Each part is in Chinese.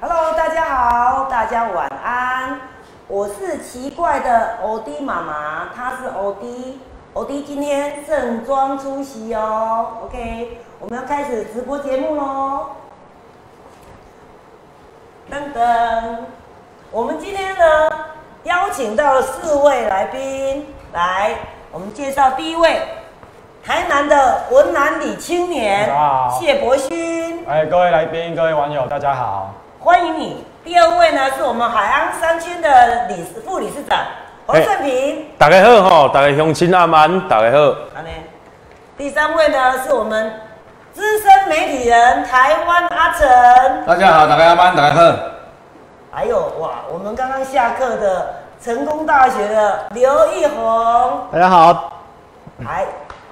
Hello，大家好，大家晚安。我是奇怪的欧弟妈妈，她是欧弟，欧弟今天盛装出席哦。OK，我们要开始直播节目喽。噔噔，我们今天呢邀请到了四位来宾，来，我们介绍第一位，台南的文南里青年谢博勋。哎，各位来宾、各位网友，大家好。欢迎你。第二位呢是我们海安商圈的理事副理事长黄胜平。大家好吼，大家乡亲阿曼，大家好。第三位呢是我们资深媒体人台湾阿成。大家好，大家阿蛮，大家好。还有哇，我们刚刚下课的成功大学的刘义宏。大家好。来，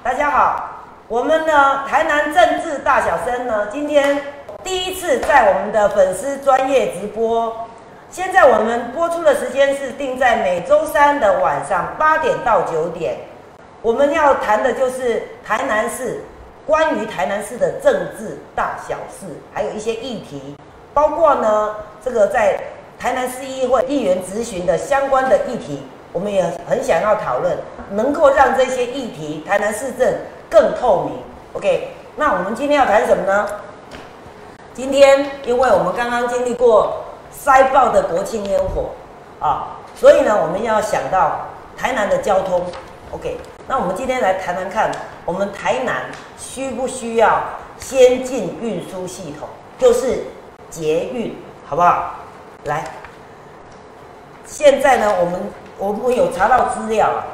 大家好。我们呢，台南政治大小生呢，今天第一次在我们的粉丝专业直播。现在我们播出的时间是定在每周三的晚上八点到九点。我们要谈的就是台南市关于台南市的政治大小事，还有一些议题，包括呢这个在台南市议会议员咨询的相关的议题，我们也很想要讨论，能够让这些议题台南市政更透明。OK，那我们今天要谈什么呢？今天因为我们刚刚经历过塞爆的国庆烟火啊，所以呢，我们要想到台南的交通。OK，那我们今天来谈谈看，我们台南需不需要先进运输系统，就是捷运，好不好？来，现在呢，我们我们有查到资料啊，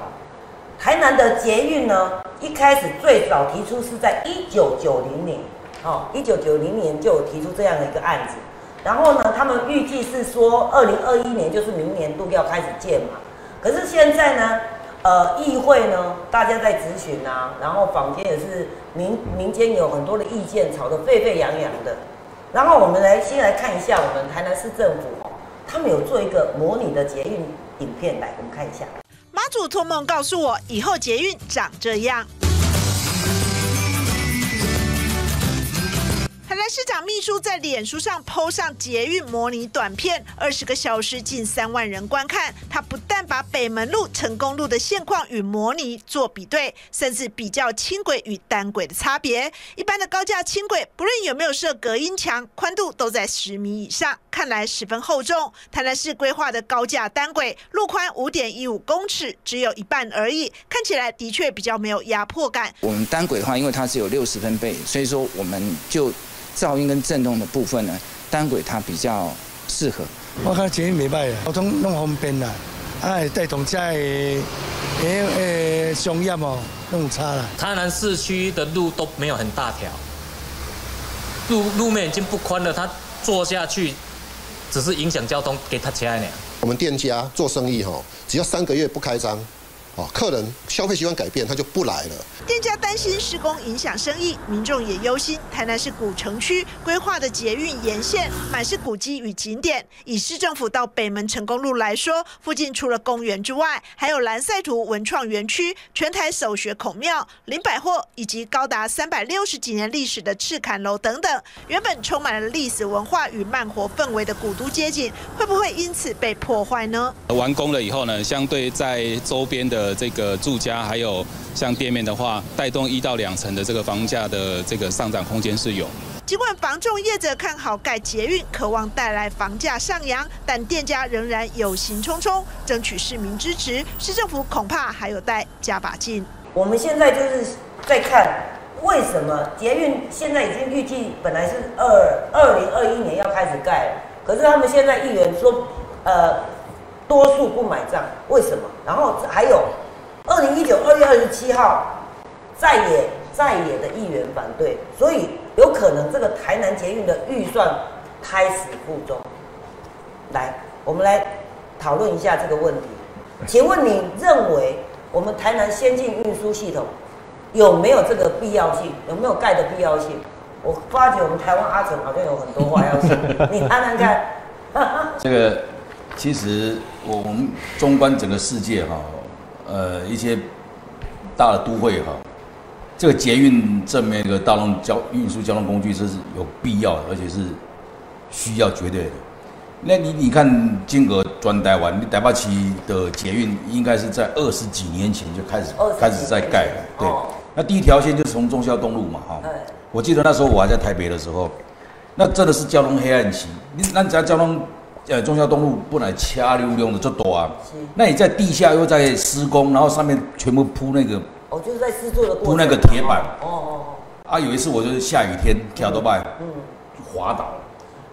台南的捷运呢，一开始最早提出是在一九九零年，哦，一九九零年就有提出这样的一个案子，然后呢，他们预计是说二零二一年就是明年度要开始建嘛，可是现在呢，呃，议会呢，大家在咨询啊，然后坊间也是民民间有很多的意见，吵得沸沸扬扬的，然后我们来先来看一下我们台南市政府哦，他们有做一个模拟的捷运影片，来我们看一下。妈祖托梦告诉我，以后捷运长这样。台南市长秘书在脸书上 PO 上捷运模拟短片，二十个小时近三万人观看。他不但把北门路、成功路的现况与模拟做比对，甚至比较轻轨与单轨的差别。一般的高架轻轨，不论有没有设隔音墙，宽度都在十米以上，看来十分厚重。台南市规划的高架单轨，路宽五点一五公尺，只有一半而已，看起来的确比较没有压迫感。我们单轨的话，因为它是有六十分贝，所以说我们就噪音跟震动的部分呢，单轨它比较适合。我看捷运袂歹啊，交通弄方便啦，啊会带动遮的诶诶商业哦，弄有差啦。台南市区的路都没有很大条，路路面已经不宽了，它坐下去只是影响交通，给他起来呢。我们店家做生意哈，只要三个月不开张，哦，客人消费习惯改变，他就不来了。店家担心施工影响生意，民众也忧心。台南市古城区规划的捷运沿线满是古迹与景点。以市政府到北门成功路来说，附近除了公园之外，还有蓝赛图文创园区、全台首学孔庙、林百货，以及高达三百六十几年历史的赤坎楼等等。原本充满了历史文化与慢活氛围的古都街景，会不会因此被破坏呢？完工了以后呢，相对在周边的这个住家还有像店面的话，带动一到两成的这个房价的这个上涨空间是有。尽管房仲业者看好盖捷运，渴望带来房价上扬，但店家仍然有心忡忡，争取市民支持。市政府恐怕还有待加把劲。我们现在就是在看为什么捷运现在已经预计本来是二二零二一年要开始盖，可是他们现在议员说，呃，多数不买账，为什么？然后还有二零一九二月二十七号在野在野的议员反对，所以有可能这个台南捷运的预算开始负重。来，我们来讨论一下这个问题。请问你认为我们台南先进运输系统有没有这个必要性？有没有盖的必要性？我发觉我们台湾阿成好像有很多话要说，你谈谈看。这个其实我我们纵观整个世界哈，呃，一些大的都会哈，这个捷运这么一个大众交运输交通工具，这是有必要的，而且是需要绝对的。那你你看金额专台湾，你台北市的捷运应该是在二十几年前就开始开始在盖了，对。哦那第一条线就是从忠孝东路嘛，哈、哎我记得那时候我还在台北的时候，那真的是交通黑暗期。你那只要交通，呃，中孝东路本来掐溜溜的就多啊，那你在地下又在施工，然后上面全部铺那个哦，就是在施作的过程。铺那个铁板，哦哦啊，有一次我就是下雨天跳到外，嗯滑倒了。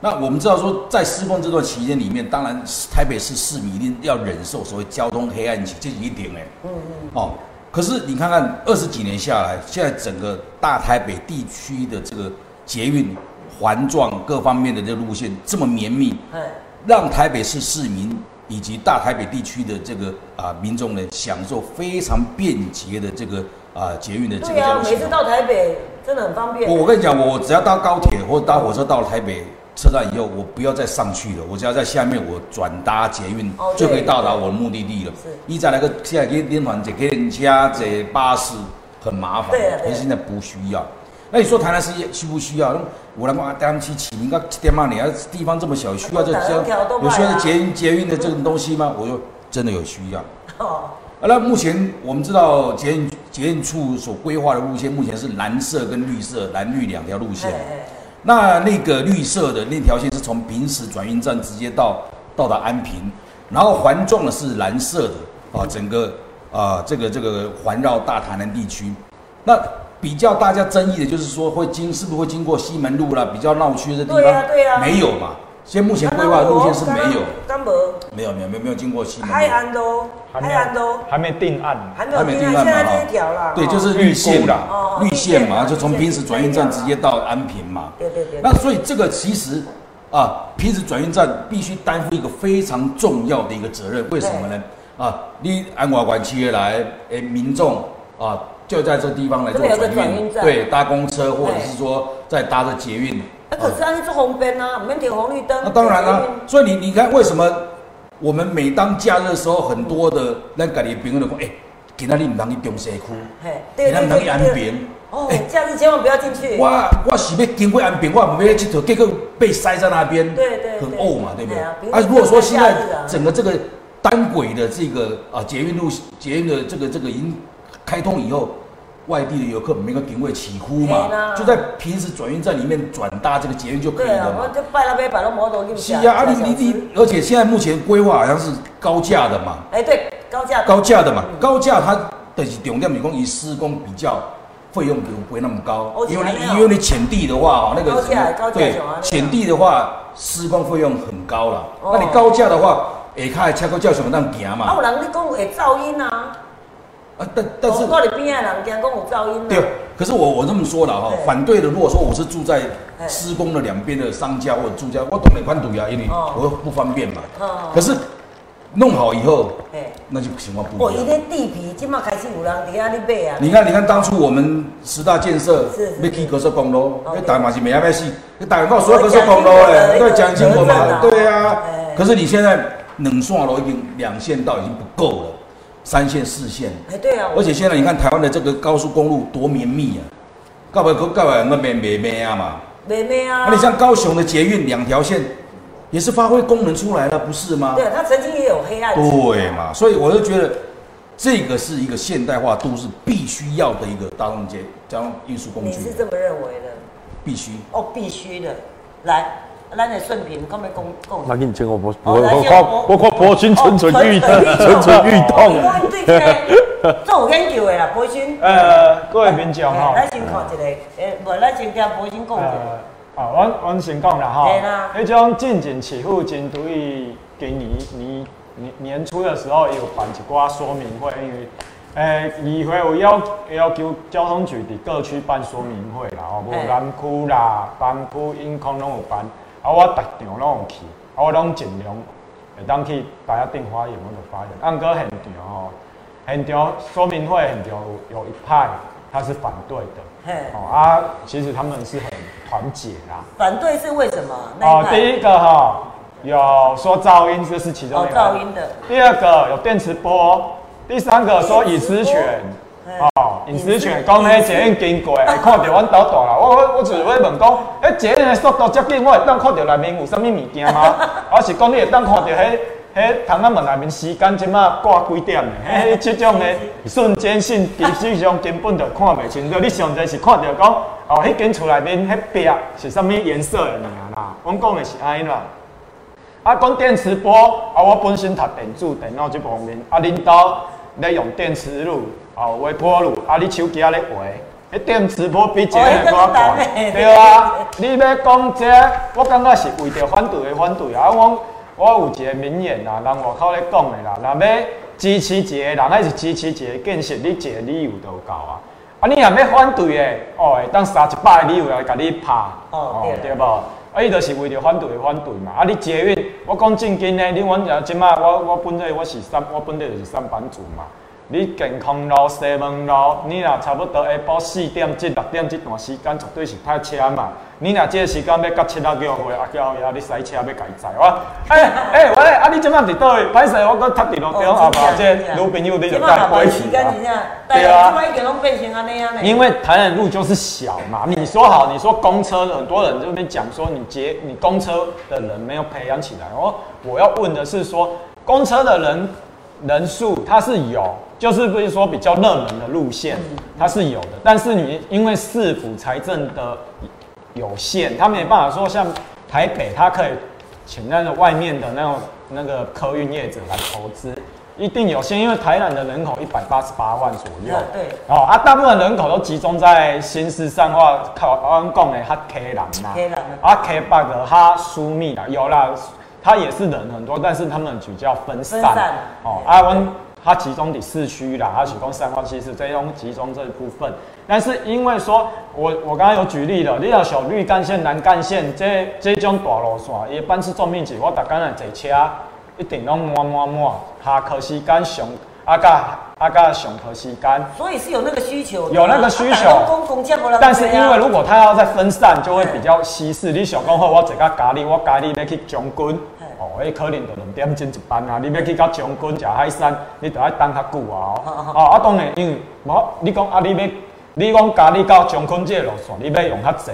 那我们知道说，在施工这段期间里面，当然台北市市民一定要忍受所谓交通黑暗期，这是一定哎。嗯嗯。哦，可是你看看二十几年下来，现在整个大台北地区的这个捷运环状各方面的这个路线这么绵密，哎让台北市市民以及大台北地区的这个啊民众呢，享受非常便捷的这个啊捷运的这个对啊，交通。每次到台北真的很方便。我我跟你讲，我只要搭高铁或搭火车到了台北车站以后，我不要再上去了，我只要在下面我转搭捷运哦就可以到达我的目的地了。是你再来个现在给连团坐给人家这巴士很麻烦，可是现在不需要。那你说台南市需不需要？我来讲，台南市起名个七点半，你啊地方这么小，需要这这有需要卖啊捷运捷运的这种东西吗？我说真的有需要。哦，啊，那目前我们知道捷运捷运处所规划的路线，目前是蓝色跟绿色，蓝绿两条路线。那那个绿色的那条线是从平石转运站直接到到达安平，然后环状的是蓝色的啊，整个啊这个这个环绕大台南地区。那比较大家争议的就是说会经是不是会经过西门路啦，比较闹区的地方，对啊对啊没有嘛？现在目前规划的路线是没有，没有没有没有没有经过西门路。海岸都还没海岸都还没定案，还没有定案，现在这一条啦。对，哦就是绿线嘛哦，绿线嘛，就从平时转运站直接到安平嘛。对对对。那所以这个其实啊，平时转运站必须担负一个非常重要的一个责任，为什么呢？啊，你安华管企业来，诶，民众啊，就在这地方来做转运，站对，搭公车或者是说再搭着捷运。啊，可是安尼做方便啊，免停红绿灯。那当然啦、所以你你看为什么我们每当假日的时候，很多的那家己的朋友就讲，哎、今仔日唔通去中西区，嘿，今仔日唔通去安平。哦，假日千万不要进去。我我是要经过安平，我不要去头，结果被塞在那边，对对很怄嘛，对不对？啊如果说现在整个这个单轨的这个啊捷运路捷运的这个这个已经开通以后，外地的游客每个定位起呼嘛，就在平时转运站里面转搭这个捷运就可以了，嘛。我。就拜那边摆到摩托是啊，啊你你你，而且现在目前规划好像是高架的嘛，哎对，高架高架的嘛，高架它的重点是讲以施工比较费用不不会那么高。哦，因为你因为你浅地的话哦，那个对浅地的话施工费用很高了，哦。那你高架的话，下骹的车高叫什么让行啊，有，人咧讲会噪音啊，啊但但是我你边的人惊讲有噪音啊。对，可是我我这么说了哈，反对的如果说我是住在哎施工的两边的商家或者住家，我懂得关堵呀，因为哦。我不方便嘛。哦，可是弄好以后嘿，那就情况不哦，一样。伊咧地皮即马开始有人伫遐咧买啊。你看，你看当初我们十大建设是是要起高速公路，哦那台嘛是没安排死，那台湾所有高速公路嘞，对，讲清楚嘛，对啊。哎。可是你现在冷线路已经两线道已经不够了，三线、四线，哎，对啊，而且现在你看台湾的这个高速公路多绵密啊，告白告白那边没没啊嘛。妹妹啊。那你像高雄的捷运两条线，也是发挥功能出来了，不是吗？对，它曾经也有黑暗期。对嘛，所以我就觉得这个是一个现代化都市必须要的一个大众接交通运输工具你是，这么认为的？必须。哦，必须的。来，咱的顺平，讲要讲讲。那你请我我哦我我来先我我看博君蠢蠢欲蠢蠢欲动。我对这个做有研究的啦，培训。呃，各位民众哈，咱先看一个，诶，无咱先听培训讲一下。呃，啊，阮阮先讲啦吼迄种进境起付针对于今年年年年初的时候，也有办一寡说明会，因为诶，议会有要要求交通局伫各区办说明会啦，吼，无嘿南区啦、东区、永康拢有办，啊，我逐场拢有去，啊，我拢尽量会当去大家订发言，我就发言。按个现场吼，现场说明会现场有有一派他是反对的。嘿，哦啊，其实他们是很团结啦。反对是为什么？那哦第一个哈、有说噪音，这是其中哦一个。噪音的。第二个有电磁波，第三个说隐私权，哦，隐私权，讲迄捷运经过，会看到阮兜大楼。我我我就是要问讲，迄捷运的速度接近，我会当看到内面有啥物物件吗？我是讲你会当看到迄迄窗仔门内面时间即马挂几点的？迄即种的 瞬间性，其实上根本就看袂清楚。你上侪是看到讲，哦，迄间厝内面迄壁是啥物颜色的尔啦？阮讲的是安尼啦。啊，讲电磁波，啊，我本身读电子电脑即方面，啊，恁兜咧用电磁炉，啊，微波炉，啊，你手机啊咧画，迄电磁波比这个还大，对啊。你要讲这，我感觉是为着反对的反对啊。我我有一个名言啦，人外口咧讲的啦，若要支持一个人，还是支持一个建设，你一个理由就够啊。啊，你若要反对的，哦，会当三一百个理由来甲你拍，哦，对无？啊，伊就是为着反对的反对嘛。啊，你捷运，我讲正经的，你阮遮即马，我我本来我是三，我本来就是三班主嘛。你健康路、西门路，你若差不多下晡四点至六点这段时间，绝对是太车嘛。你若这个时间要到七六九岁，啊叫呀，你塞车要家载我。哎哎，喂，啊你即马伫倒位？歹势，我搁踏伫路中后排这女朋友你就带过去啊。对啊。因为台南路就是小嘛。你说好，你说公车很多人这边讲说你捷你公车的人没有培养起来。哦我要问的是说，公车的人人数它是有。就是不是说比较热门的路线，它是有的，但是你因为市府财政的有限，他没办法说像台北，他可以请那个外面的那种那个客运业者来投资，一定有限，因为台南的人口一百八十八万左右，对，哦啊，大部分人口都集中在新市上话靠安讲的哈 K 南呐，啊 K 八的哈疏密啦，有啦，他也是人很多，但是他们比较分散，哦啊温。它集中在市区啦，它提供三号西是这种集中这一部分。但是因为说，我我刚刚有举例了，你要小绿干线、南干线这这种大路线，一般是重面积，我大概来坐车一定拢满满满，下课时间上啊加啊加上课时间。所以是有那个需求，有那个需求。但是因为如果它要再分散，就会比较稀释。你想讲好，我坐个咖喱，我咖喱要去将军。哦，迄可能就两点钟一班啊！你要去到将军、食海产，你就要等较久啊！哦，啊，当然，因为无你讲啊，你要你讲家你到将军这路线，你要用较济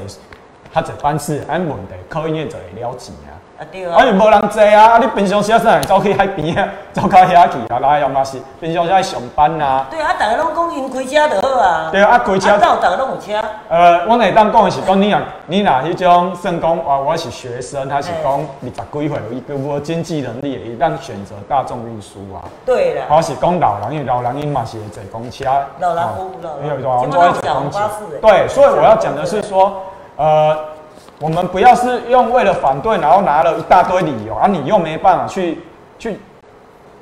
较济班次，安问题，可以就会了钱啊！啊对啊，啊又无人坐啊！你平常时啊，啥走去海边啊，走到遐去啊，来又嘛是平常时爱上班啊。对啊，大家拢讲因开车就好啊。对啊，啊开车。啊，到大家拢有车。呃，我会当讲的是讲，你若你若迄种算讲啊，我是学生，他是讲二十几岁，伊个无经济能力，伊当选择大众运输啊。对啦。我是讲老人，因为老人因嘛是坐公车。老人夫老人。有多少坐公车？对，所以我要讲的是说，呃。我们不要是用为了反对，然后拿了一大堆理由，而你又没办法去去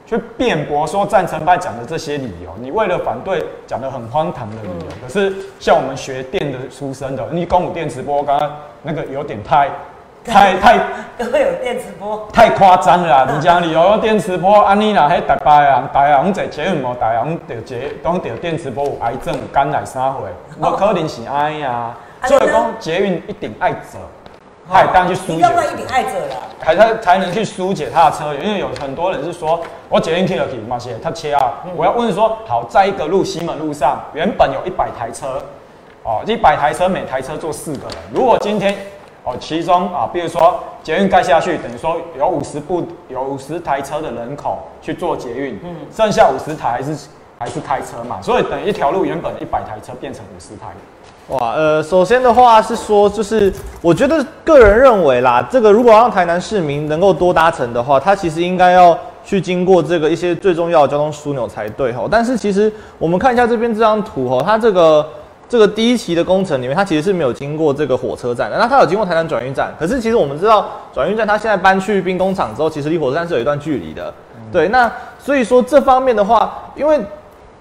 去辩驳说赞成派讲的这些理由，你为了反对讲的很荒唐的理由。可是像我们学电的出身的，你公武电磁波，刚刚那个有点太太太都会有电磁波，太夸张了。你讲理由电磁波，安妮娜喺台北人，台人在捷运无，台人得捷当得电磁波有癌症、有肝癌啥货，我可能是安呀。所以讲捷运一定爱者，还当去疏解，要不然一定爱者啦，才才才能去疏解他的车源。因为有很多人是说，我捷运去了去嘛些，他切啊。我要问说，好，在一个路西门路上，原本有一百台车，哦，一百台车，每台车坐四个人。如果今天哦，其中啊，比如说捷运盖下去，等于说有五十部有五十台车的人口去做捷运，嗯，剩下五十台还是还是开车嘛，所以等一条路原本一百台车变成五十台。哇，呃，首先的话是说，就是我觉得个人认为啦，这个如果让台南市民能够多搭乘的话，它其实应该要去经过这个一些最重要的交通枢纽才对吼。但是其实我们看一下这边这张图吼，它这个这个第一期的工程里面，它其实是没有经过这个火车站的，那它有经过台南转运站。可是其实我们知道，转运站它现在搬去兵工厂之后，其实离火车站是有一段距离的。对，那所以说这方面的话，因为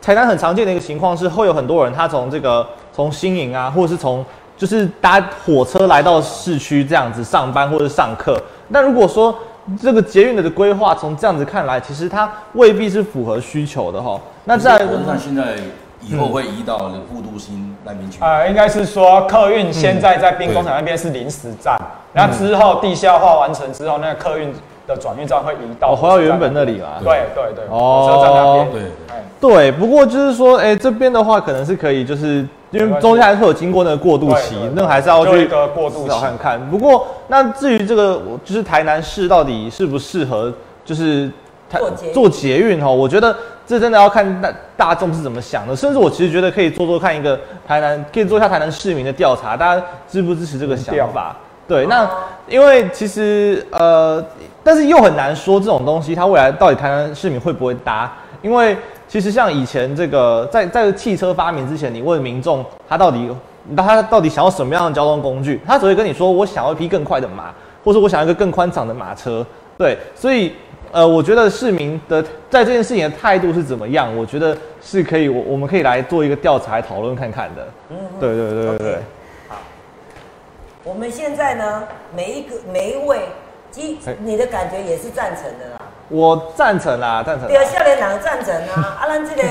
台南很常见的一个情况是，会有很多人他从这个。从新营啊，或者是从就是搭火车来到市区这样子上班或者上课。那如果说这个捷运的规划从这样子看来，其实它未必是符合需求的哈。那在火车站现在以后会移到富都新那边去啊？应该是说客运现在在兵工厂那边是临时站，那之后地下化完成之后，那个客运的转运站会移到哦回到原本那里啦对对对，哦火车站那边。对哎对，不过就是说，哎、这边的话可能是可以，就是因为中间还是会有经过那个过渡期那个还是要去就一个过渡期思考看看。不过，那至于这个，就是台南市到底适不适合，就是台做捷运做捷运哈，我觉得这真的要看大大众是怎么想的。甚至我其实觉得可以做做看一个台南，可以做一下台南市民的调查，大家支不支持这个想法？对，那因为其实呃，但是又很难说这种东西，它未来到底台南市民会不会搭？因为其实像以前这个在在汽车发明之前，你问民众他到底他到底想要什么样的交通工具，他只会跟你说我想要一匹更快的马，或者我想要一个更宽敞的马车。对，所以呃，我觉得市民的在这件事情的态度是怎么样，我觉得是可以我我们可以来做一个调查来讨论看看的。嗯对对对对对。我们现在呢，每一个每一位，你的感觉也是赞成的啦。我赞成啦，赞成啦。对啊，笑脸党赞成啊！啊，咱这个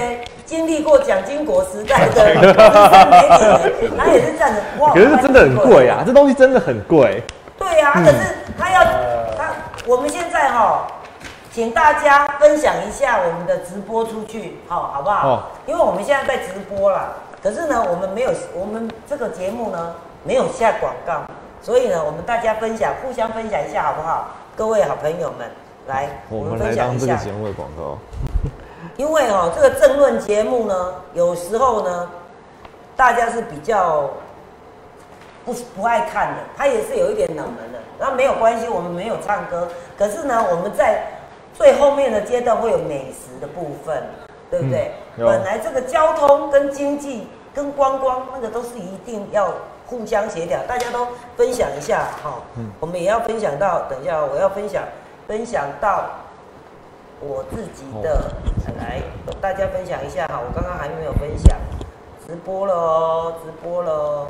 经历过蒋经国时代的 他也是赞成。哇可是真的很贵啊，这东西真的很贵。对呀、啊，可是他要他，我们现在哈、请大家分享一下我们的直播出去，好好不好？哦因为我们现在在直播啦，可是呢，我们没有，我们这个节目呢没有下广告，所以呢，我们大家分享，互相分享一下好不好？各位好朋友们，来，我们来分享一下。当这个节目的广告。因为哦，这个政论节目呢，有时候呢，大家是比较不不爱看的，它也是有一点冷门的。那没有关系，我们没有唱歌，可是呢，我们在最后面的阶段会有美食的部分，对不对？嗯本来这个交通跟经济跟观光那个都是一定要互相协调，大家都分享一下哈、嗯。我们也要分享到，等一下我要分享分享到我自己的，来大家分享一下哈，我刚刚还没有分享，直播了哦，直播了哦，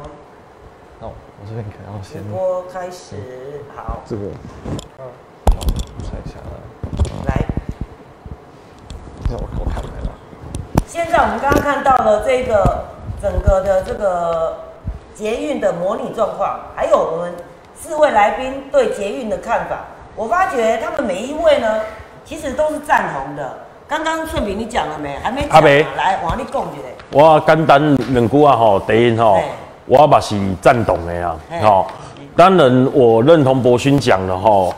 那我我这边可能要直播开始，好，这个，嗯，好，一下啊，来，那我我看来了。现在我们刚刚看到了这个整个的这个捷运的模拟状况，还有我们四位来宾对捷运的看法。我发觉他们每一位呢，其实都是赞同的。刚刚顺平你讲了没？还没讲啊阿没来，我跟你讲一下。我简单两句啊吼，第一吼嘿，我嘛是赞同的啊嘿，吼。当然，我认同博勋讲的吼，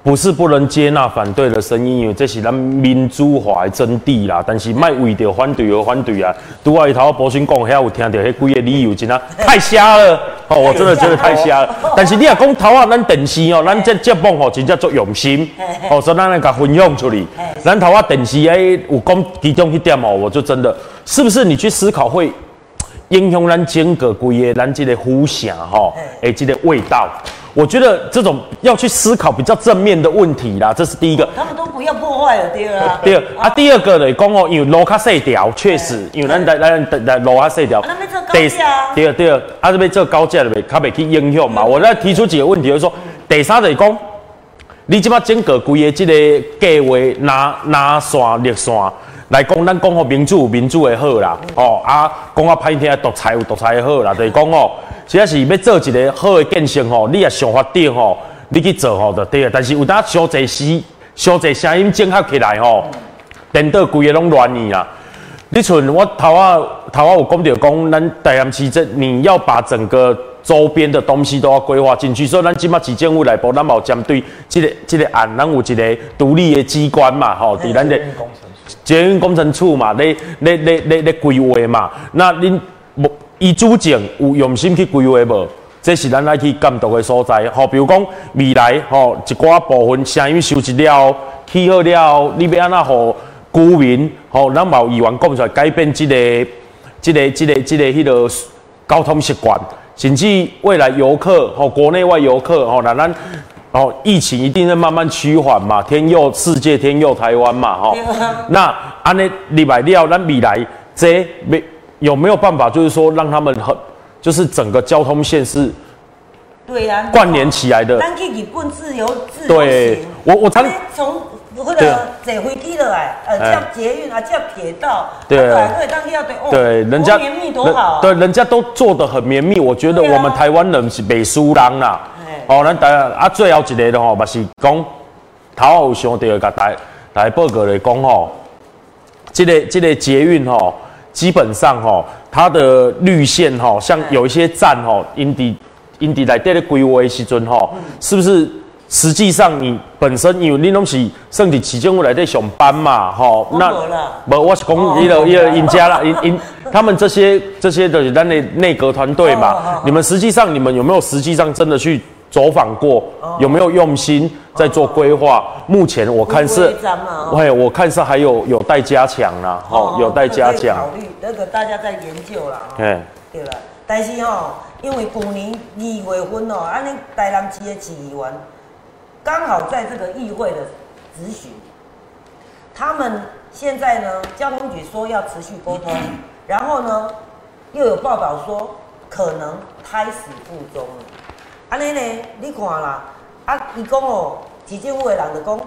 不是不能接纳反对的声音，因为这是咱民主化的真谛啦。但是卖为着反对而反对啊！拄我一头博勋讲，遐有听到迄几个理由，真啊太瞎了。哦，我 真的觉得太瞎了。但是你若讲头啊，咱电视哦，咱这节目吼，真正足用心。哦，所以咱来甲分享出去。咱头啊电视诶，有讲其中一点哦，我就真的是不是你去思考会影响咱整个规个咱这个呼声吼，诶，这个味道。我觉得这种要去思考比较正面的问题啦，这是第一个。他们都不要破坏了，对啊。第二啊，第二个呢讲哦，因为路较细条，确实，因为咱咱咱咱咱路较细条啊那边做高第二第二，啊，这边做高架的袂较袂去影响嘛。我再提出几个问题，就是说，第三就是讲，你即马整个规个即个计划拿拿线列线来讲，咱讲吼民主有民主的好啦，哦啊，讲啊歹听独裁有独裁的好啦，就是讲吼，实在是要做一个好的建设吼，你也想法对吼，你去做吼就对了。但是有当伤济时，伤济声音整合起来吼，颠倒规个拢乱去啦。你像我头啊头啊有讲着讲，咱台南市这你要把整个周边的东西都要规划进去，所以咱即马市政府内部，咱嘛有针对这个这个案，咱有一个独立的机关嘛，吼，伫咱的捷运工程处嘛，咧咧咧咧咧规划嘛。那恁无伊主政有用心去规划无？这是咱来去监督的所在。吼，比如讲未来吼一寡部分声音收集了，起好了，你要安怎互居民吼，咱嘛有议员讲出来改变即、个、即、个、即、个、即、个迄个交通习惯，甚至未来游客吼，国内外游客吼，那咱。哦，疫情一定在慢慢趋缓嘛，天佑世界，天佑台湾嘛，吼、对啊那安尼礼拜六，咱未来这没有没有办法，就是说让他们很，就是整个交通线是对呀、关联起来的。咱去日本自由自由对，我我常你从或对者坐飞机落来，呃，哎。叫捷运啊，叫铁道，对。啊对，当地要对，哦，对，人家绵密多好啊，对，人家都做的很绵密，我觉得我们台湾人是美输人啦。哦，咱大家啊，最后一个的吼，嘛是讲头后有想到甲大大报告来讲吼，这个这个捷运吼，基本上吼，它的绿线吼，像有一些站吼，因地因地内底咧规划的时阵吼，是不是？实际上，你本身因为你拢是算伫市政府内底上班嘛，吼，那无我是讲伊个伊个因家啦，因因 他们这些这些的咱的内阁团队嘛，你们实际上你们有没有实际上真的去走访过？有没有用心在做规划？目前我看是，喂，我看是还有有待加强啦，吼，有待加强。考虑那个大家在研究啦，哎，对了，但是吼，因为去年二月份哦，安尼台南市的市议员。刚好在这个议会的咨询，他们现在呢，交通局说要持续沟通，然后呢，又有报道说可能胎死腹中了。安尼呢，你看啦，啊，伊讲哦，市政府的人就讲，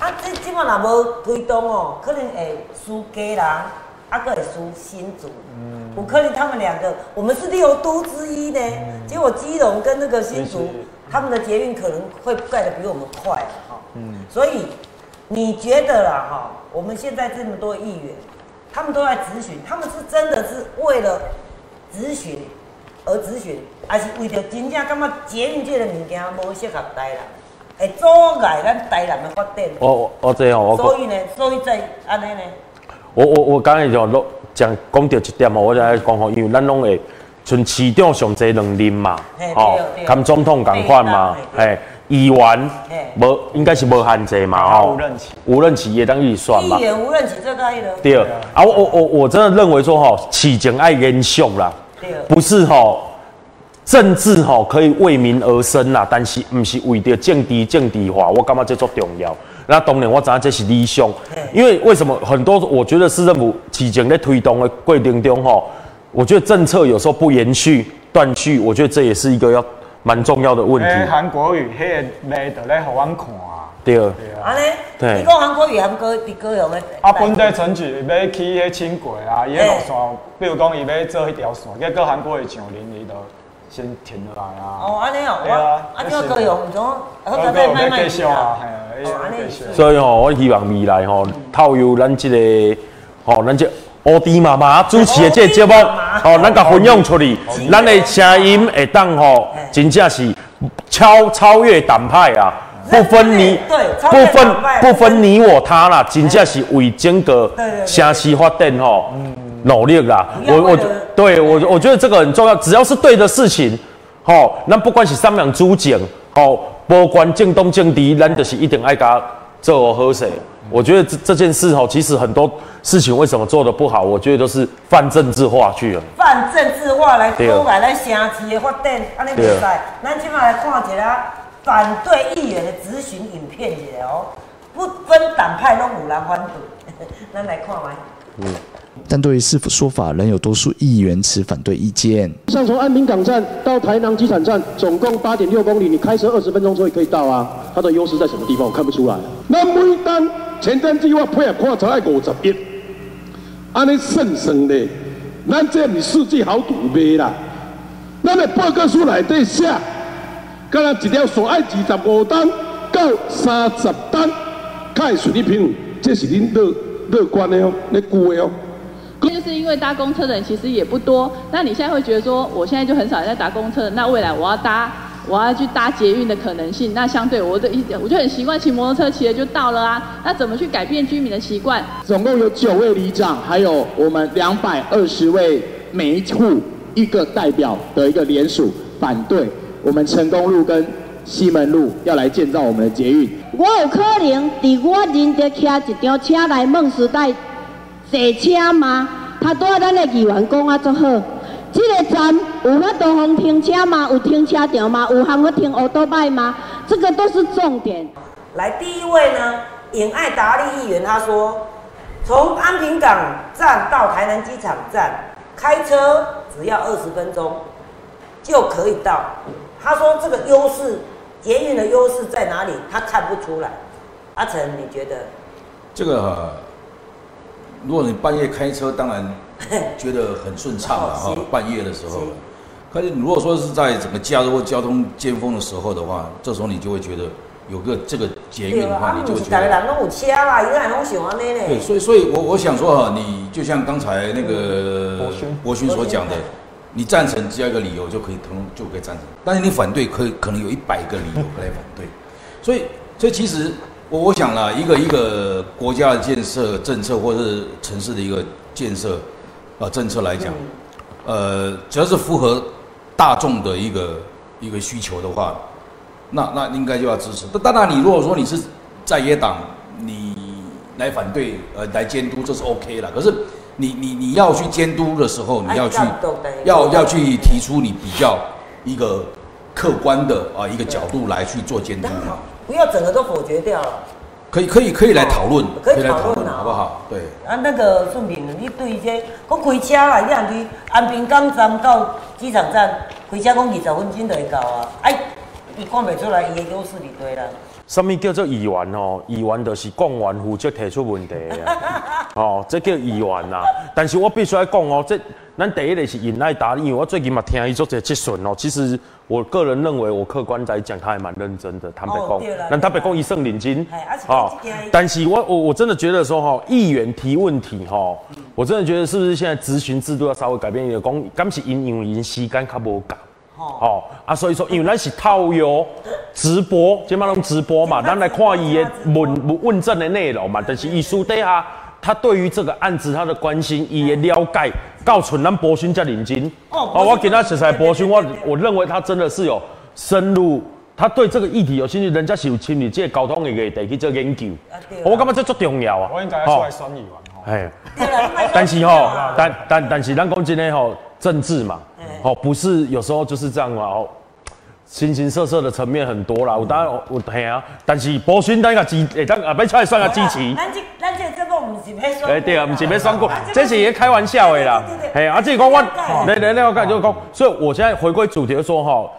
啊，这即摆若无推动哦，可能会输家啦，啊，个会输新竹。嗯。有可能他们两个，我们是六都之一呢，结果基隆跟那个新竹。他们的捷运可能会盖的比我们快哈，嗯，所以你觉得啦哈？我们现在这么多议员，他们都在咨询，他们是真的是为了咨询而咨询，还是为了真正感觉捷运这个物件无适合台南，会阻碍咱台南的发展？我我这样我所以呢，所以在安尼呢，我我我刚才就讲讲到一点嘛，我就来讲吼，因为咱拢会。像市长上侪两任嘛，哦，跟总统共款嘛，嘿，议员无应该是无限制嘛，哦，无任期，无任期也当预算嘛，议员无任期这个意对，啊，我我我我真的认为说吼，市政爱严肃啦，不是吼，政治吼可以为民而生啦，但是唔是为着政治政治化，我感觉这足重要。那当然我知影这是理想，因为为什么很多我觉得市政府市政在推动的过程中吼。我觉得政策有时候不延续、断续，我觉得这也是一个要蛮重要的问题。韩国语，迄个卖得来互阮看啊。对。啊尼？对。你讲韩国语，韩国伫高雄的。啊，本地城区要起迄轻轨啊，伊迄路线，比如讲伊要做迄条线，结果韩国的上林伊就先停落来啊。哦，安尼哦。对啊。啊，叫高雄，种，好在在卖卖票啊。哦，安尼。所以吼，我希望未来吼，套用咱这个，吼，咱这。乌迪妈妈主持的这节目，哦，咱甲分享出去，咱的声音会当吼，真正是超超越党派啊，不分你，不分不分你我他啦，真正是为整个城市发展吼努力啦。我我对我我觉得这个很重要，只要是对的事情，吼，咱不管是三两主政，吼，不管正东正西，咱就是一定爱甲做好势。我觉得这这件事吼，其实很多事情为什么做的不好，我觉得都是泛政治化去了。泛政治化来阻碍咱城市的发展，安尼袂使。咱今麦来看一下反对议员的咨询影片一下哦，不分党派拢有人反对，咱来看卖。嗯。但对于是否说法，仍有多数议员持反对意见。像从安平港站到台南机场站，总共八点六公里，你开车二十分钟就可以到啊。它的优势在什么地方？我看不出来。那每单前瞻计划配合看才爱五十亿，安尼算算的，咱这唔世界好赌卖啦。咱的报告书内底写，敢若一条线爱二十五单到三十单，开水利平，这是恁乐乐观的哦，你估的哦。就是因为搭公车的人其实也不多，那你现在会觉得说，我现在就很少在搭公车，那未来我要搭，我要去搭捷运的可能性，那相对我的一，我就很习惯骑摩托车，骑了就到了啊。那怎么去改变居民的习惯？总共有九位里长，还有我们两百二十位每一户一个代表的一个联署反对我们成功路跟西门路要来建造我们的捷运。我有可能伫我认得骑一张车来梦时代。坐车吗？他对咱的议员讲啊，足好。这个站有法多方停车吗？有停车场吗？有行要停奥多拜吗？这个都是重点。来，第一位呢，尹爱达利议员他说，从安平港站到台南机场站，开车只要二十分钟就可以到。他说这个优势，捷运的优势在哪里？他看不出来。阿成，你觉得？这个。如果你半夜开车，当然 觉得很顺畅了哈。半夜的时候，可是如果说是在整个假日或交通尖峰的时候的话，这时候你就会觉得有个这个捷运的话，啊，你就会觉得。人拢有车啦，伊个拢想安尼对，所以所以我我想说哈，你就像刚才那个博勋所讲的，你赞成只要一个理由就可以通就可以赞成，但是你反对可以可能有一百个理由来反对，所以所以其实我我想了一个一个国家的建设政策或者是城市的一个建设呃政策来讲，呃只要是符合大众的一个一个需求的话，那那应该就要支持。但当然，你如果说你是在野党，你来反对呃来监督，这是 OK 了。可是你你你要去监督的时候，你要去要要去提出你比较一个客观的啊一个角度来去做监督嘛，不要整个都否决掉了。可以可以可以来讨论，可以来讨论啊好不好？对。啊，那个顺平，你对一些，我开车啦，你若去安平港站到机场站开车讲二十分钟就会到啊。哎，你看袂出来伊的优势伫对啦。什么叫做议员哦？议员就是讲完负责提出问题的啊。哦，这叫议员呐。但是我必须要讲哦，这咱第一个是尹爱达，因为我最近嘛听伊做这质询哦。其实我个人认为，我客观来讲，他还蛮认真的。坦白讲但坦白讲，伊算认真哎啊但是我我我真的觉得说哈，议员提问题哈，我真的觉得是不是现在咨询制度要稍微改变一点？讲，敢是因因为因时间较无够。哦啊，所以说，因为咱是套用直播，即摆拢直播嘛，咱来看伊的问问问政的内容嘛。但是艺术底下，他对于这个案子他的关心，伊的了解，告诉咱博勋才认真。哦哦，我给他写出来博勋，我我认为他真的是有深入，他对这个议题有兴趣，人家是有亲你这个交通的议题去做研究。我感觉这足重要啊。我应该要出来选议员吼。哎，但是吼，但但但是咱讲真的吼，政治嘛，哦，不是有时候就是这样嘛，哦，形形色色的层面很多啦。我当然我嘿啊，但是博勋那个支，会当啊，要出来算个支持。咱这咱这这个唔是要说。哎对啊，不是要算过，这是也开玩笑的啦。嘿，啊，这讲我，来来来，我讲就讲，所以我现在回归主题说哈，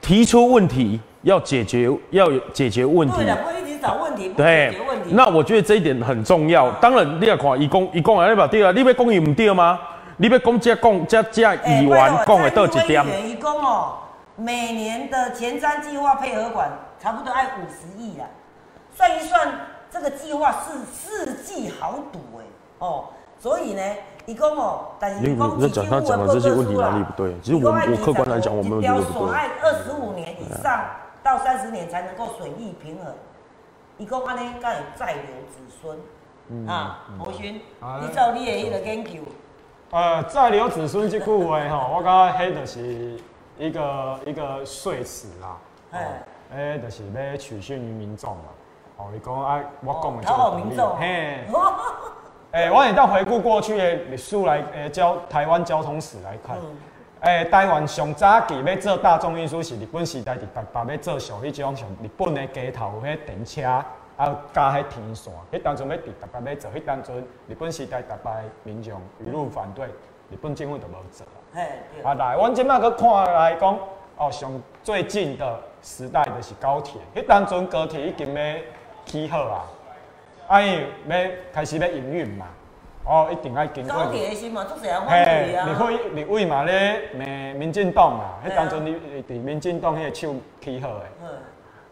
提出问题要解决，要有解决问题对。了，不会一直找问题，不对解决问题。那我觉得这一点很重要。当然，你要看一共一共啊，你把对啊，你要讲伊唔对吗？你要讲这讲这这议员讲的到一点蔡，英文议员一共哦，每年的前瞻计划配合款差不多爱五十亿啦，算一算这个计划是世纪豪赌哎哦，所以呢，一共哦，但是你你在讲他讲的这些问题哪里不对？其实我我客观来讲，我没有觉得不对。所爱二十五年以上到三十年才能够损益平衡，一共安尼才会再留子孙。嗯啊，博勋，你照你的迄个研究，呃，再留子孙这句话吼，我感觉迄就是一个一个说辞啦。哎，诶，就是要取信于民众嘛。哦，你讲啊，我讲的讨好民众。嘿，诶，我也当回顾过去的历史来，诶，交台湾交通史来看。诶、台湾上早期要做大众运输是日本时代伫台北要做上迄种像日本的街头有迄电车，啊加迄天线，迄当阵要伫台北要做，迄当阵日本时代台北民众舆论反对，日本政府就无做啦。嘿，对啊，来，阮即摆去看来讲，哦，上最近的时代就是高铁，迄当阵高铁已经要起好啊，啊伊要开始要营运嘛，哦，一定要经过。高铁的是嘛，做谁人反对啊？立委立委嘛咧，民民进党嘛，迄当阵你伫民进党迄个手起好诶。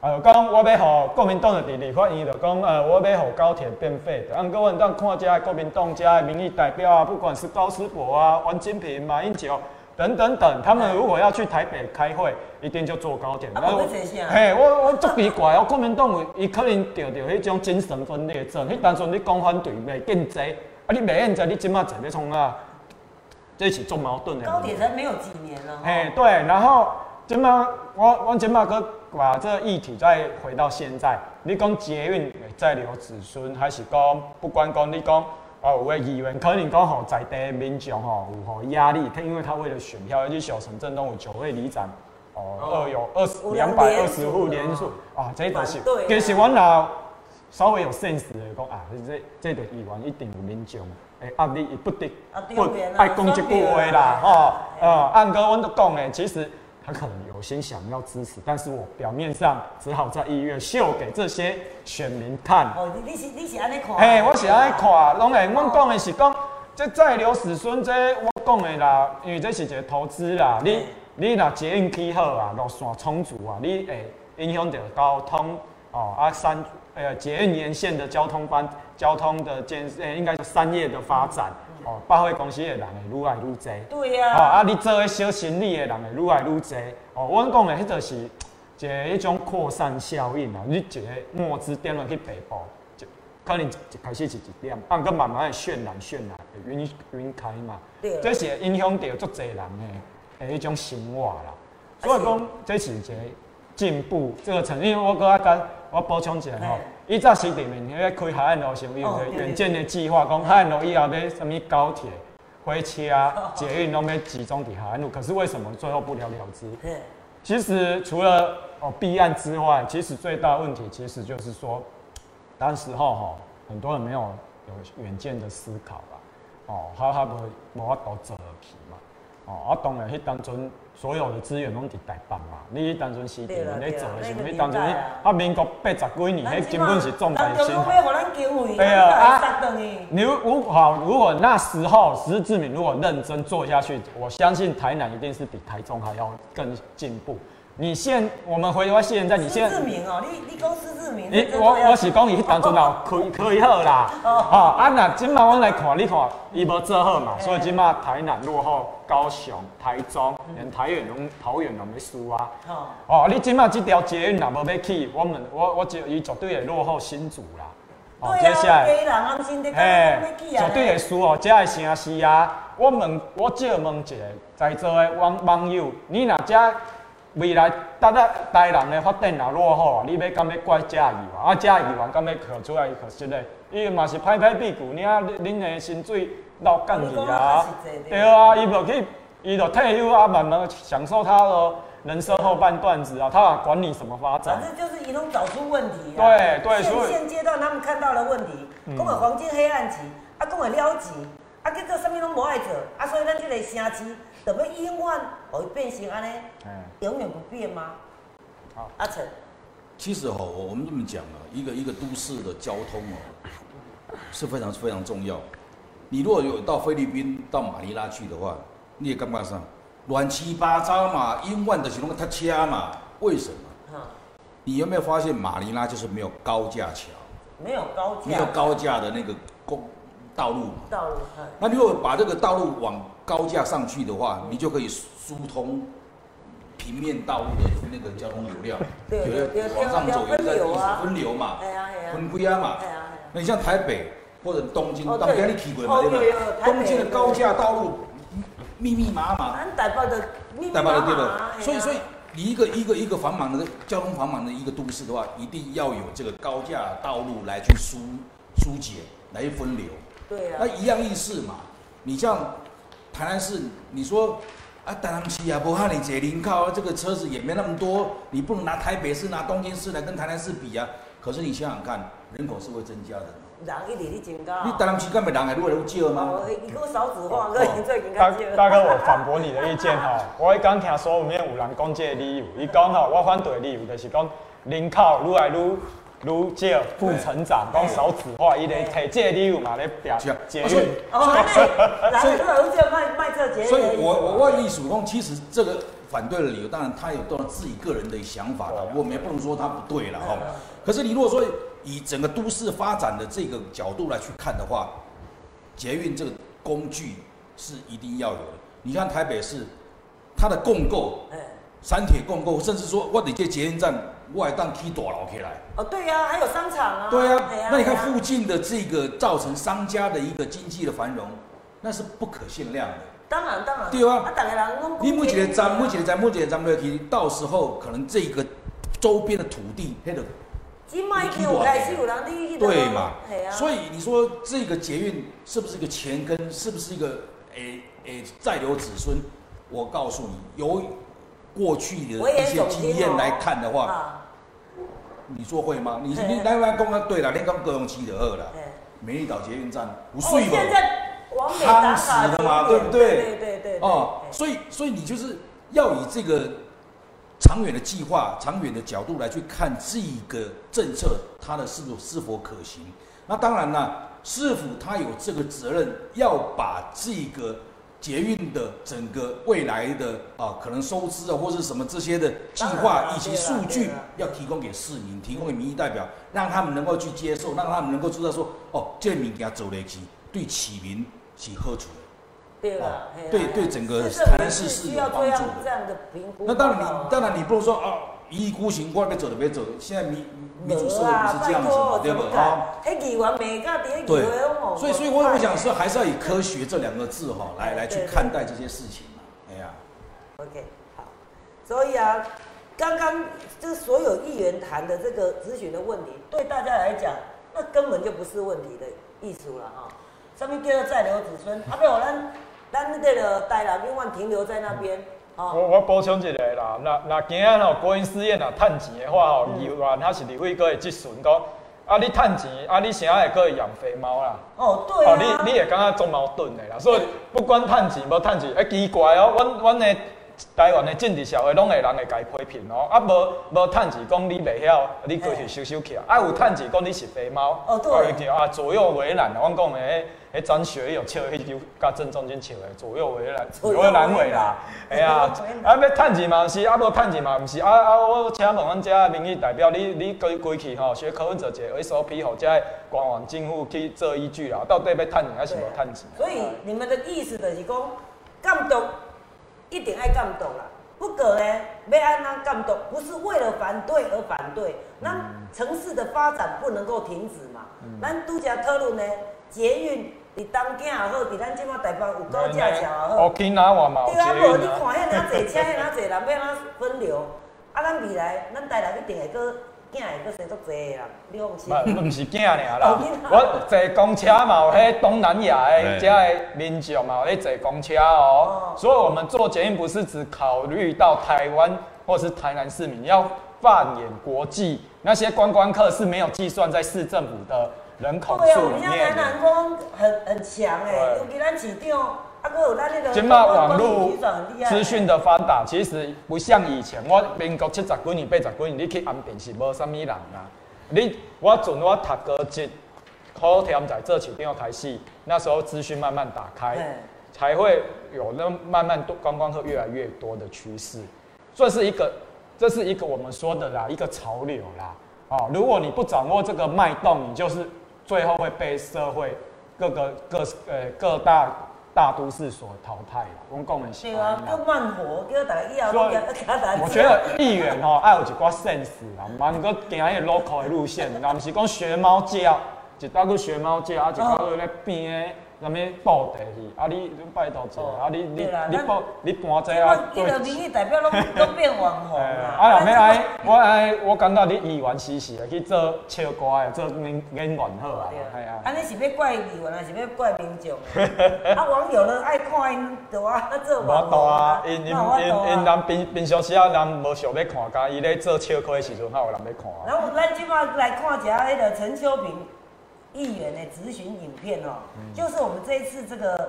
嗯，啊，就讲我要互国民党的伫立法院就讲，呃，我要互高铁变废的。啊，过阮当看遮国民党遮的民意代表啊，不管是高思博啊、王金平、马英九等等等，他们如果要去台北开会，一定就坐高铁。啊，无要坐啥？嘿，我我足奇怪哦，国民党有伊可能着着迄种精神分裂症，迄单纯你讲反对袂见济，啊你袂现在你即马坐要创啊？这是做矛盾的。高铁才没有几年了。哎，对，然后今嘛，我我今嘛哥把这个议题再回到现在，你讲捷运在留子孙，还是讲不管讲你讲哦，有的议员可能讲吼在地民众吼有吼压力，他因为他为了选票，尤其小城镇都有九位里长，哦，二有二十两百二十户连署啊，这都是其实我老稍微有 sense 的讲啊，这这个议员一定有民众诶压力，伊不得不爱讲一句话啦，吼，呃，按哥阮都讲诶，其实他可能有心想要支持，但是我表面上只好在医院秀给这些选民看。哦，你你是你是安尼看？嘿，我是安尼看，拢会，我讲的是讲，这再留子孙，这我讲的啦，因为这是一个投资啦，你你若捷运起好啊，路线充足啊，你会影响到交通哦啊三呃捷运沿线的交通班交通的建呃应该是商业的发展哦，百货公司的人会愈来愈多。对呀、哦啊，你做的小生意的人会愈来愈多。哦，阮讲的迄就是一个迄种扩散效应啊，你一个墨汁点落去北部，就可能一开始是一点，啊，佮慢慢的渲染渲染，会晕晕开嘛。对这是会影响到足侪人的诶迄种生活啦。所以讲，这是一个进步这个层面。因为我搁较甲我补充一下吼，伊早时地面迄个开海岸路上有个远见的计划，讲海岸路以后要什么高铁、火车、捷运拢要集中伫海岸路，可是为什么最后不了了之？其实除了哦弊案之外，其实最大问题其实就是说，当时候哈很多人没有有远见的思考吧，哦，他他无无法度做落去嘛，哦，啊当然迄当阵所有的资源拢伫台北嘛，你迄当阵时地你做的时候，对啦你当阵那个年代啊啊民国八十几年，迄根本是重大新人中要互咱经费，对啊啊。你如好，如果那时候石志敏如果认真做下去，我相信台南一定是比台中还要更进步。你现我们回到现在，你现在施志明哦，你你讲施志明，你我我是讲伊迄当阵哦，开开好啦，哦啊那今嘛我来看，你看伊无做好嘛，所以今嘛台南落后高雄、台中，连台远拢桃园拢要输啊。哦，哦，你今嘛这条捷运若无要去，我们我我就伊绝对会落后新竹啦。哦，接下来。家人安心的，嘿要起啊，绝对会输哦，这个城市啊，我问，我借问一个在座的网网友，你若这未来搭搭台人的发展若落后啊，你要敢要怪嘉义啊？啊，嘉义员敢要靠出来可惜嘞，伊嘛是拍拍屁股，你啊，恁的薪水落降去啊，对啊，伊无去，伊就退休啊，慢慢享受他的人生后半段子啊，他啊管你什么发展反？正就是一弄找出问题啊。对对所以现现阶段他们看到了问题，嗯讲个黄金黑暗期，啊，讲个了期，啊，结果什么拢无爱做，啊，所以咱这个城市就要永远会变成安尼，永远不变吗？好，阿成，其实哈、我我们这么讲啊，一个一个都市的交通哦，是非常非常重要。你如果有到菲律宾、到马尼拉去的话，你也干嘛上乱七八糟嘛，英万的形容他掐嘛，为什么？哈，你有没有发现马尼拉就是没有高架桥，没有高架，没有高架的那个公道路嘛？道路，那如果把这个道路往高架上去的话，你就可以疏通平面道路的那个交通流量，对有的往上走，有的分流啊。分流嘛，分归啊嘛。那你像台北或者东京，哦当天对你去过嘛，对东京的高架道路密密麻麻，台北的密密麻麻。所以所以你一个一个一个繁忙的交通繁忙的一个都市的话，一定要有这个高架道路来去疏疏解，来去分流。对啊。那，一样意思嘛。你像台南市，你说啊，台南市啊，不怕你解人口啊，这个车子也没那么多，你不能拿台北市、拿东京市来跟台南市比啊。可是你想想看，人口是会增加的。人一增加。你台南市干没人还越来越少吗？哦，伊个少子化，个现在已经大开始大哥，我反驳你的意见哈。我刚听说有面有人讲这个理由，伊讲吼，我反对的理由就是讲人口愈来愈愈少，负成长，讲少子化，伊咧摕这个理由嘛咧表节所以育。哦，那人越来越少卖卖这节，所以我我万艺曙光其实这个反对的理由，当然他有当然自己个人的想法了，我们也不能说他不对了哈。可是你如果说以整个都市发展的这个角度来去看的话，捷运这个工具是一定要有的。你看台北市，它的共构，三铁共购，甚至说我得这捷运站，我还当起大楼起来。哦，对呀，还有商场啊。对呀，那你看附近的这个造成商家的一个经济的繁荣，那是不可限量的。当然当然。对啊啊，大家人拢。你每一个站，每一个站，每一个站落去，到时候可能这个周边的土地，那个今有开始有人你对嘛。所以你说这个捷运是不是一个钱根，是不是一个诶诶再留子孙？我告诉你，由过去的一些经验来看的话，啊你说会吗？你嘿你来来讲啊，对了，你讲高雄市就好了。美丽岛捷运站不哦睡现在往北打夯卡实的嘛，对不对？对对对对。哦，所以所以你就是要以这个长远的计划、长远的角度来去看这个政策，它的是否是否可行。那当然了，市府它有这个责任，要把这个捷运的整个未来的啊，可能收支啊，或是什么这些的计划以及数据，要提供给市民，提供给民意代表，让他们能够去接受，让他们能够知道说，哦，这物件走得起，对市民是好处的。对了，对对，整个台南市是有帮助的。那当然你当然你不能说啊，一意孤行，外面走的别走。现在民民主社会不是这样子嘛，对不？啊，迄议员每个伫对，所以所以我我想说，还是要以科学这两个字哈，来来去看待这些事情嘛。哎呀，OK，好。所以啊，刚刚这所有议员谈的这个咨询的问题，对大家来讲，那根本就不是问题的艺术了哈。上面叫做再留子孙，啊，不，咱。咱这个台南永远停留在那边。我我补充一个啦，那那今仔吼国营事业若，趁钱的话吼，议员他是立委阁会质询讲，啊你趁钱，啊你啥会阁会养肥猫啦？哦对啊。哦你你会感觉做矛盾的啦，所以不管趁钱无趁钱，哎奇怪哦，阮阮的。台湾的政治社会，拢会人会伊批评哦。啊，无无趁钱讲你袂晓，你过去收收起啊。啊，有趁钱讲你是肥猫。哦，对。啊，左右为难。我讲的迄迄张学友笑迄首，甲郑中间唱的左右为难，左右难为啦。哎呀，啊要趁钱嘛是，啊无趁钱嘛毋是。啊啊，我请问阮遮民意代表，你你规规去吼，学科文哲一个 SOP 吼，遮官网政府去做依据啦。到底要趁钱还是无趁钱？所以你们的意思就是讲，监督。一定爱监督啦，不过呢，要安怎监督？不是为了反对而反对，那城市的发展不能够停止嘛。咱拄则讨论呢，捷运伫东京也好，伫咱即马台北有高架桥也好。哦，去哪玩嘛？对啊，无你看遐哪侪车，遐哪侪人要哪分流？啊，咱未来，咱台南一定会搁。囝会搁生足济啦，你放心。唔，唔是囝尔啦，我坐公车嘛，有迄东南亚的遮的民众嘛，有咧坐公车哦。所以，我们做检验不是只考虑到台湾或是台南市民，要放眼国际，那些观光客是没有计算在市政府的人口数里面。对啊，我们台南光很很强诶，尤其咱市长。今麦网络资讯的发达，其实不像以前。我民国七十几年、八十几年，你去安平是无啥物人啊。你我从我读高职、考天在这起点开始，那时候资讯慢慢打开，才会有那慢慢多观光客越来越多的趋势。这是一个，这是一个我们说的啦，一个潮流啦。哦，如果你不掌握这个脉动，你就是最后会被社会各个各呃各大。大都市所淘汰了，公共人是啊，更慢活，叫大家以后都 我觉得议员吼爱有一寡 sense 啦，唔过行迄 local 的路线，那不是讲学猫叫，一道去学猫叫，啊一道去咧边。什么报地去？啊，你你拜托者，啊，你你你报你搬这啊？这个民意代表拢拢 变网红啦。啊，后尾爱我爱我感觉你议员时时去做唱歌的，做演演员好啊。系啊。啊，你是要怪议员，还是要怪民众？啊，网友呢爱看因对啊，做网红啊。因因因因人平平常时啊，人无想要看，甲伊咧做唱歌诶时阵，还有人要看。然后咱即摆来看一下迄个陈秋平。议员的咨询影片哦，就是我们这一次这个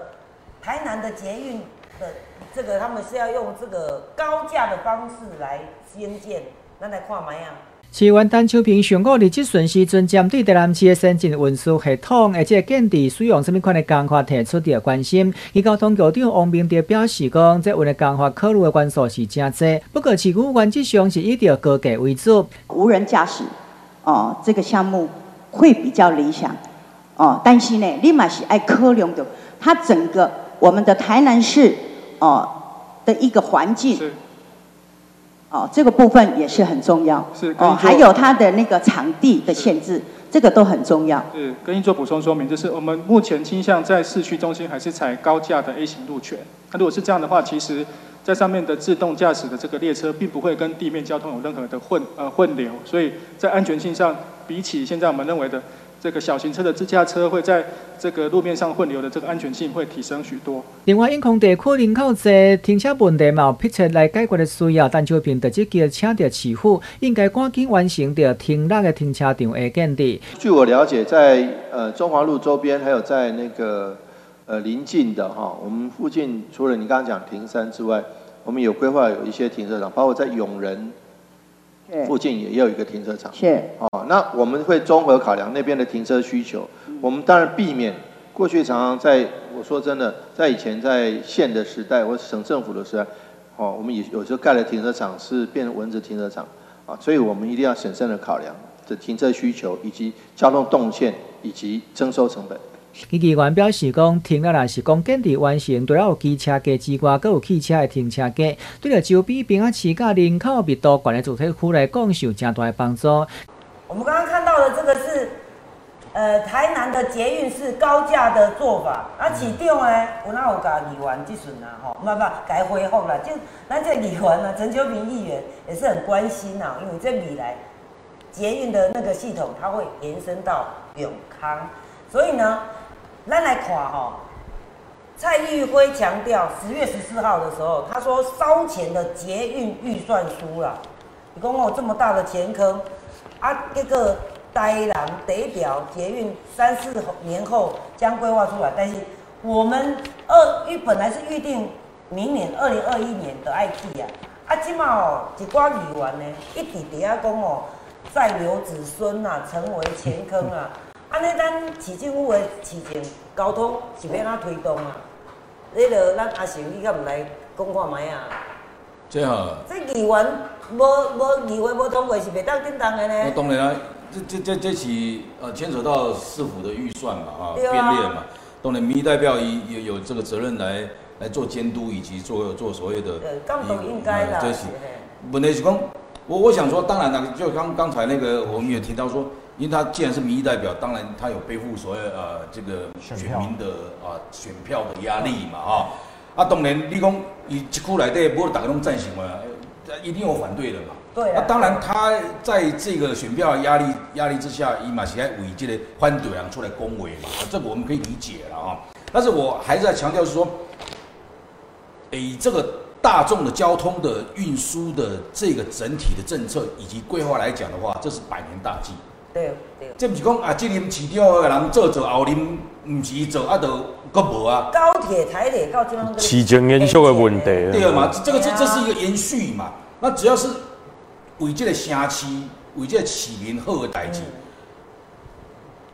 台南的捷运的这个，他们是要用这个高架的方式来兴建，咱来看嘛样。市员陈秋平上个日即顺时阵针对台南市的先进运输系统，而且建地使用什么款的工法提出的关心。伊交通局长王明德表示讲，即运的工法考虑的元素是真多，不过市区原则上是以着高价为主。无人驾驶哦，这个项目。会比较理想，哦，但是呢，立马是爱科量的，它整个我们的台南市哦的一个环境，是，哦，这个部分也是很重要，是，哦，还有它的那个场地的限制，这个都很重要。是，跟您做补充说明，就是我们目前倾向在市区中心还是采高价的 A 型路权，那如果是这样的话，其实。在上面的自动驾驶的这个列车，并不会跟地面交通有任何的混呃混流，所以在安全性上，比起现在我们认为的这个小型车的自驾车会在这个路面上混流的这个安全性会提升许多。另外，因空地区人口多，停车问题嘛，迫切来解决的需要，但就凭特这个请的起付，应该赶紧完成的停那个停车场的建地。据我了解，在呃中华路周边，还有在那个。呃，临近的哈，我们附近除了你刚刚讲停山之外，我们有规划有一些停车场，包括在永仁附近也有一个停车场。是。哦，那我们会综合考量那边的停车需求，我们当然避免过去常常在我说真的，在以前在县的时代或省政府的时代，哦，我们也有时候盖了停车场是变成蚊子停车场啊，所以我们一定要审慎的考量这停车需求以及交通动线以及征收成本。议员表示讲，停了若是讲建地完成，除了有机车价之外，还有汽车的停车价，对了周边平安市甲人口密度高的主体区来讲，是有正大的帮助。我们刚刚看到的这个是，呃，台南的捷运是高架的做法，啊，市长呢，有哪有甲议员即阵啊，吼，不不，该恢复啦，就咱这议员啊，陈秋平议员也是很关心呐，因为这未来捷运的那个系统，它会延伸到永康，所以呢。咱来看哈，蔡玉辉强调十月十四号的时候，他说烧钱的捷运预算书了。你讲哦，这么大的钱坑啊，这个台南第一条捷运三四年后将规划出来，但是我们二预本来是预定明年二零二一年的 IT 啊，啊，今嘛哦一寡议员呢，一直底下讲哦，再留子孙啊，成为钱坑啊。安尼，咱市政府的市政交通是要哪推动啊？你个咱阿成，你敢毋来讲看卖啊？这哈，这议员无无议员无通过是袂当叮当的呢？我当然啦，这这这这是呃牵扯到市府的预算嘛，啊，编列嘛。当然，民意代表有有这个责任来来做监督以及做做所谓的。对，监督应该啦。这是本来是讲，我我想说，当然了，就刚刚才那个我们也提到说。因为他既然是民意代表，当然他有背负所谓呃这个选民的啊选票的压力嘛啊啊当然你讲以一区来对，不过大家拢赞成嘛，一定有反对的嘛。对。那当然他在这个选票压力压力之下，伊马其来为这个反对人出来恭维嘛，这个我们可以理解了啊。但是我还是在强调是说，以这个大众的交通的运输的这个整体的政策以及规划来讲的话，这是百年大计。对对，这不是讲啊，这任市长个人做做，后任唔是做，啊，都阁无啊。高铁、台铁到即方市政延续的问题。对嘛，这个这这是一个延续嘛。那只要是为这个城市、为这个市民好的代志，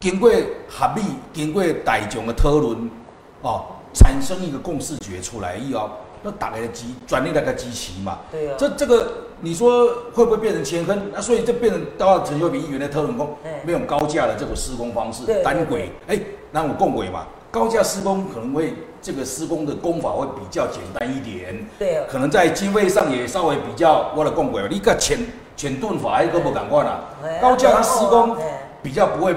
经过合理、经过大众的讨论，哦，产生一个共识决出来以后，那打来的支专利那个机器嘛。对啊。这这个。你说会不会变成前坑？那所以这变成到陈秀平议员的特种工，没有高架的这种施工方式，单轨，哎，那我共轨嘛，高架施工可能会这个施工的工法会比较简单一点，对，可能在经费上也稍微比较我的共轨，你个浅浅盾法一个不敢换了，高架它施工比较不会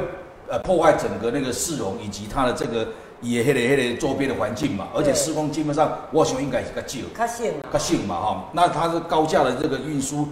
呃破坏整个那个市容以及它的这个。也迄个迄个周边的环境嘛，而且施工基本上我想应该是较少，较省，较省嘛哈。那它是高架的这个运输，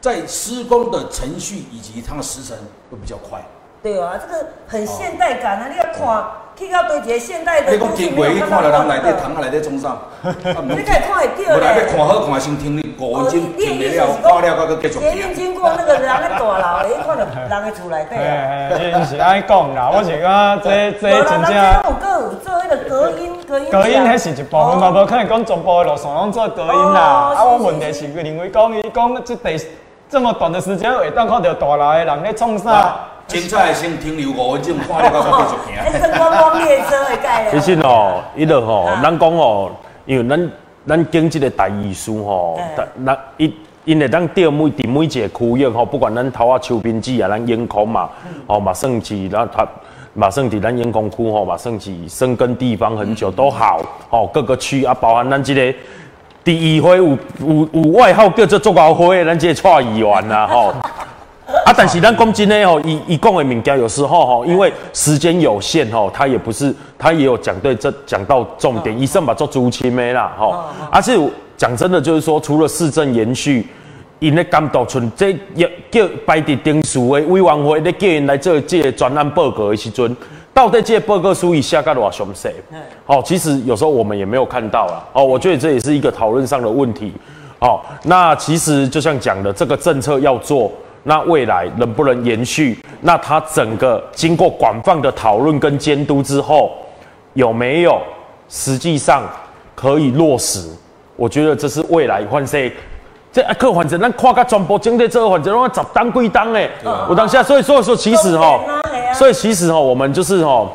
在施工的程序以及它的时程会比较快。对啊，这个很现代感啊！你要看，去到对一个现代的。你讲经过去看到人内底躺下来在中上，你可以看会到。无来要看好看先停五分钟，停了看了，再继续行。捷运经过那个人的大楼，你看到 人的厝内底啊。你是安讲啦，我是讲这这真正。有有做那个隔音，隔音。隔音迄是一部分嘛，无可能讲全部的路线拢做隔音啦。啊，我问题是认为讲伊讲这第这么短的时间，会当看到大楼的人咧创啥？精彩先停留五分钟，看了再继续行。那观光列车的概念。其实哦，伊个吼，咱讲哦，因为咱咱经济的大意思吼，咱因因为咱调每伫每一个区域吼，不管咱头啊秋滨子啊，咱烟空嘛，哦嘛算是咱它嘛算伫咱烟空区吼，嘛算是生根地方很久都好，哦各个区啊，包含咱这个第二回有有有外号叫做做高会，咱这个创议员啊吼。啊，但是咱讲真的吼，伊伊讲的物件有时候吼，因为时间有限吼，他也不是，他也有讲对这讲到重点，医生把做主亲没啦吼。而且讲真的，就是说，除了市政延续，因咧监督村这也叫摆伫定数的委员会咧叫因来做这个专案报告的时阵，到底这个报告书以下个偌详细？哦，其实有时候我们也没有看到啦。哦，我觉得这也是一个讨论上的问题。哦，那其实就像讲的，这个政策要做。那未来能不能延续？那它整个经过广泛的讨论跟监督之后，有没有实际上可以落实？我觉得这是未来换谁？这啊，客反正咱看个传播经济这个反正拢十当归当诶。我当下，所以所以说其实哈，所以其实哈，我们就是哈，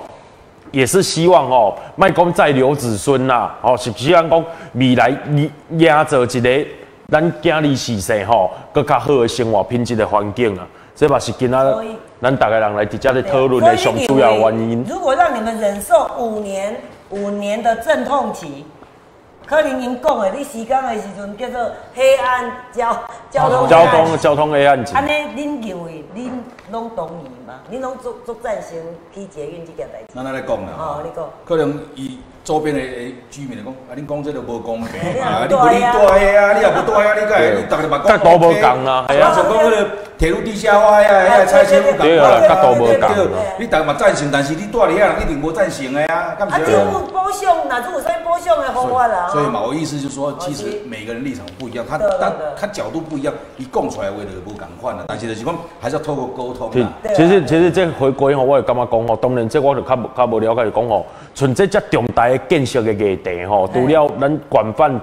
也是希望哦，卖公再留子孙啦，哦，是希望讲未来你压着一个咱囝儿逝世吼，搁较好的生活品质的环境啊，这嘛是今仔咱大家人来直接咧讨论的上主要原因。如果让你们忍受五年五年的阵痛期，可能因讲的，你时间的时阵叫做黑暗交交通交通交通黑暗期。安尼，恁认为恁拢同意吗？恁拢足足赞成去捷运这件代志？咱来讲啦，哦，你讲。可能伊周边的居民来讲，啊，恁讲这个无公平你 啊，你无你不大大个啊，你也不住遐，你甲你逐个嘛讲角度无共啊系啊像讲迄个铁路地下化遐遐拆迁不共对啊角度无共对你逐个嘛赞成，但是你住伫遐人一定无赞成的啊，敢啊，是政府保障，哪有啥保障的方法啦？所以嘛，我意思就是说，其实每个人立场不一样，他他他角度不一样，你讲出来的话就无共款啦。但是就是讲，还是要透过沟通其啦。其实其实这回归吼，我也感觉讲吼，当然这我就较无较无了解，就讲吼，像这遮重大的建设的议题吼，除了咱广泛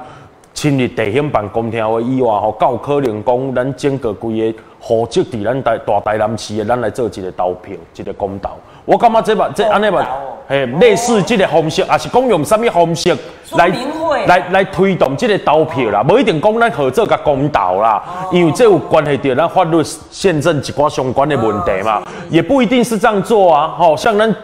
亲入地方办公厅会以外吼，较有可能讲咱整个规个户籍伫咱大大台南市的，咱来做一个投票，一个公投。我感觉这嘛，这安尼嘛，嘿，类似这个方式，也是讲用什么方式来来来推动这个投票啦，无一定讲咱合作甲公道啦，因为这有关系到咱法律宪政一寡相关的问题嘛，也不一定是这样做啊。吼，像咱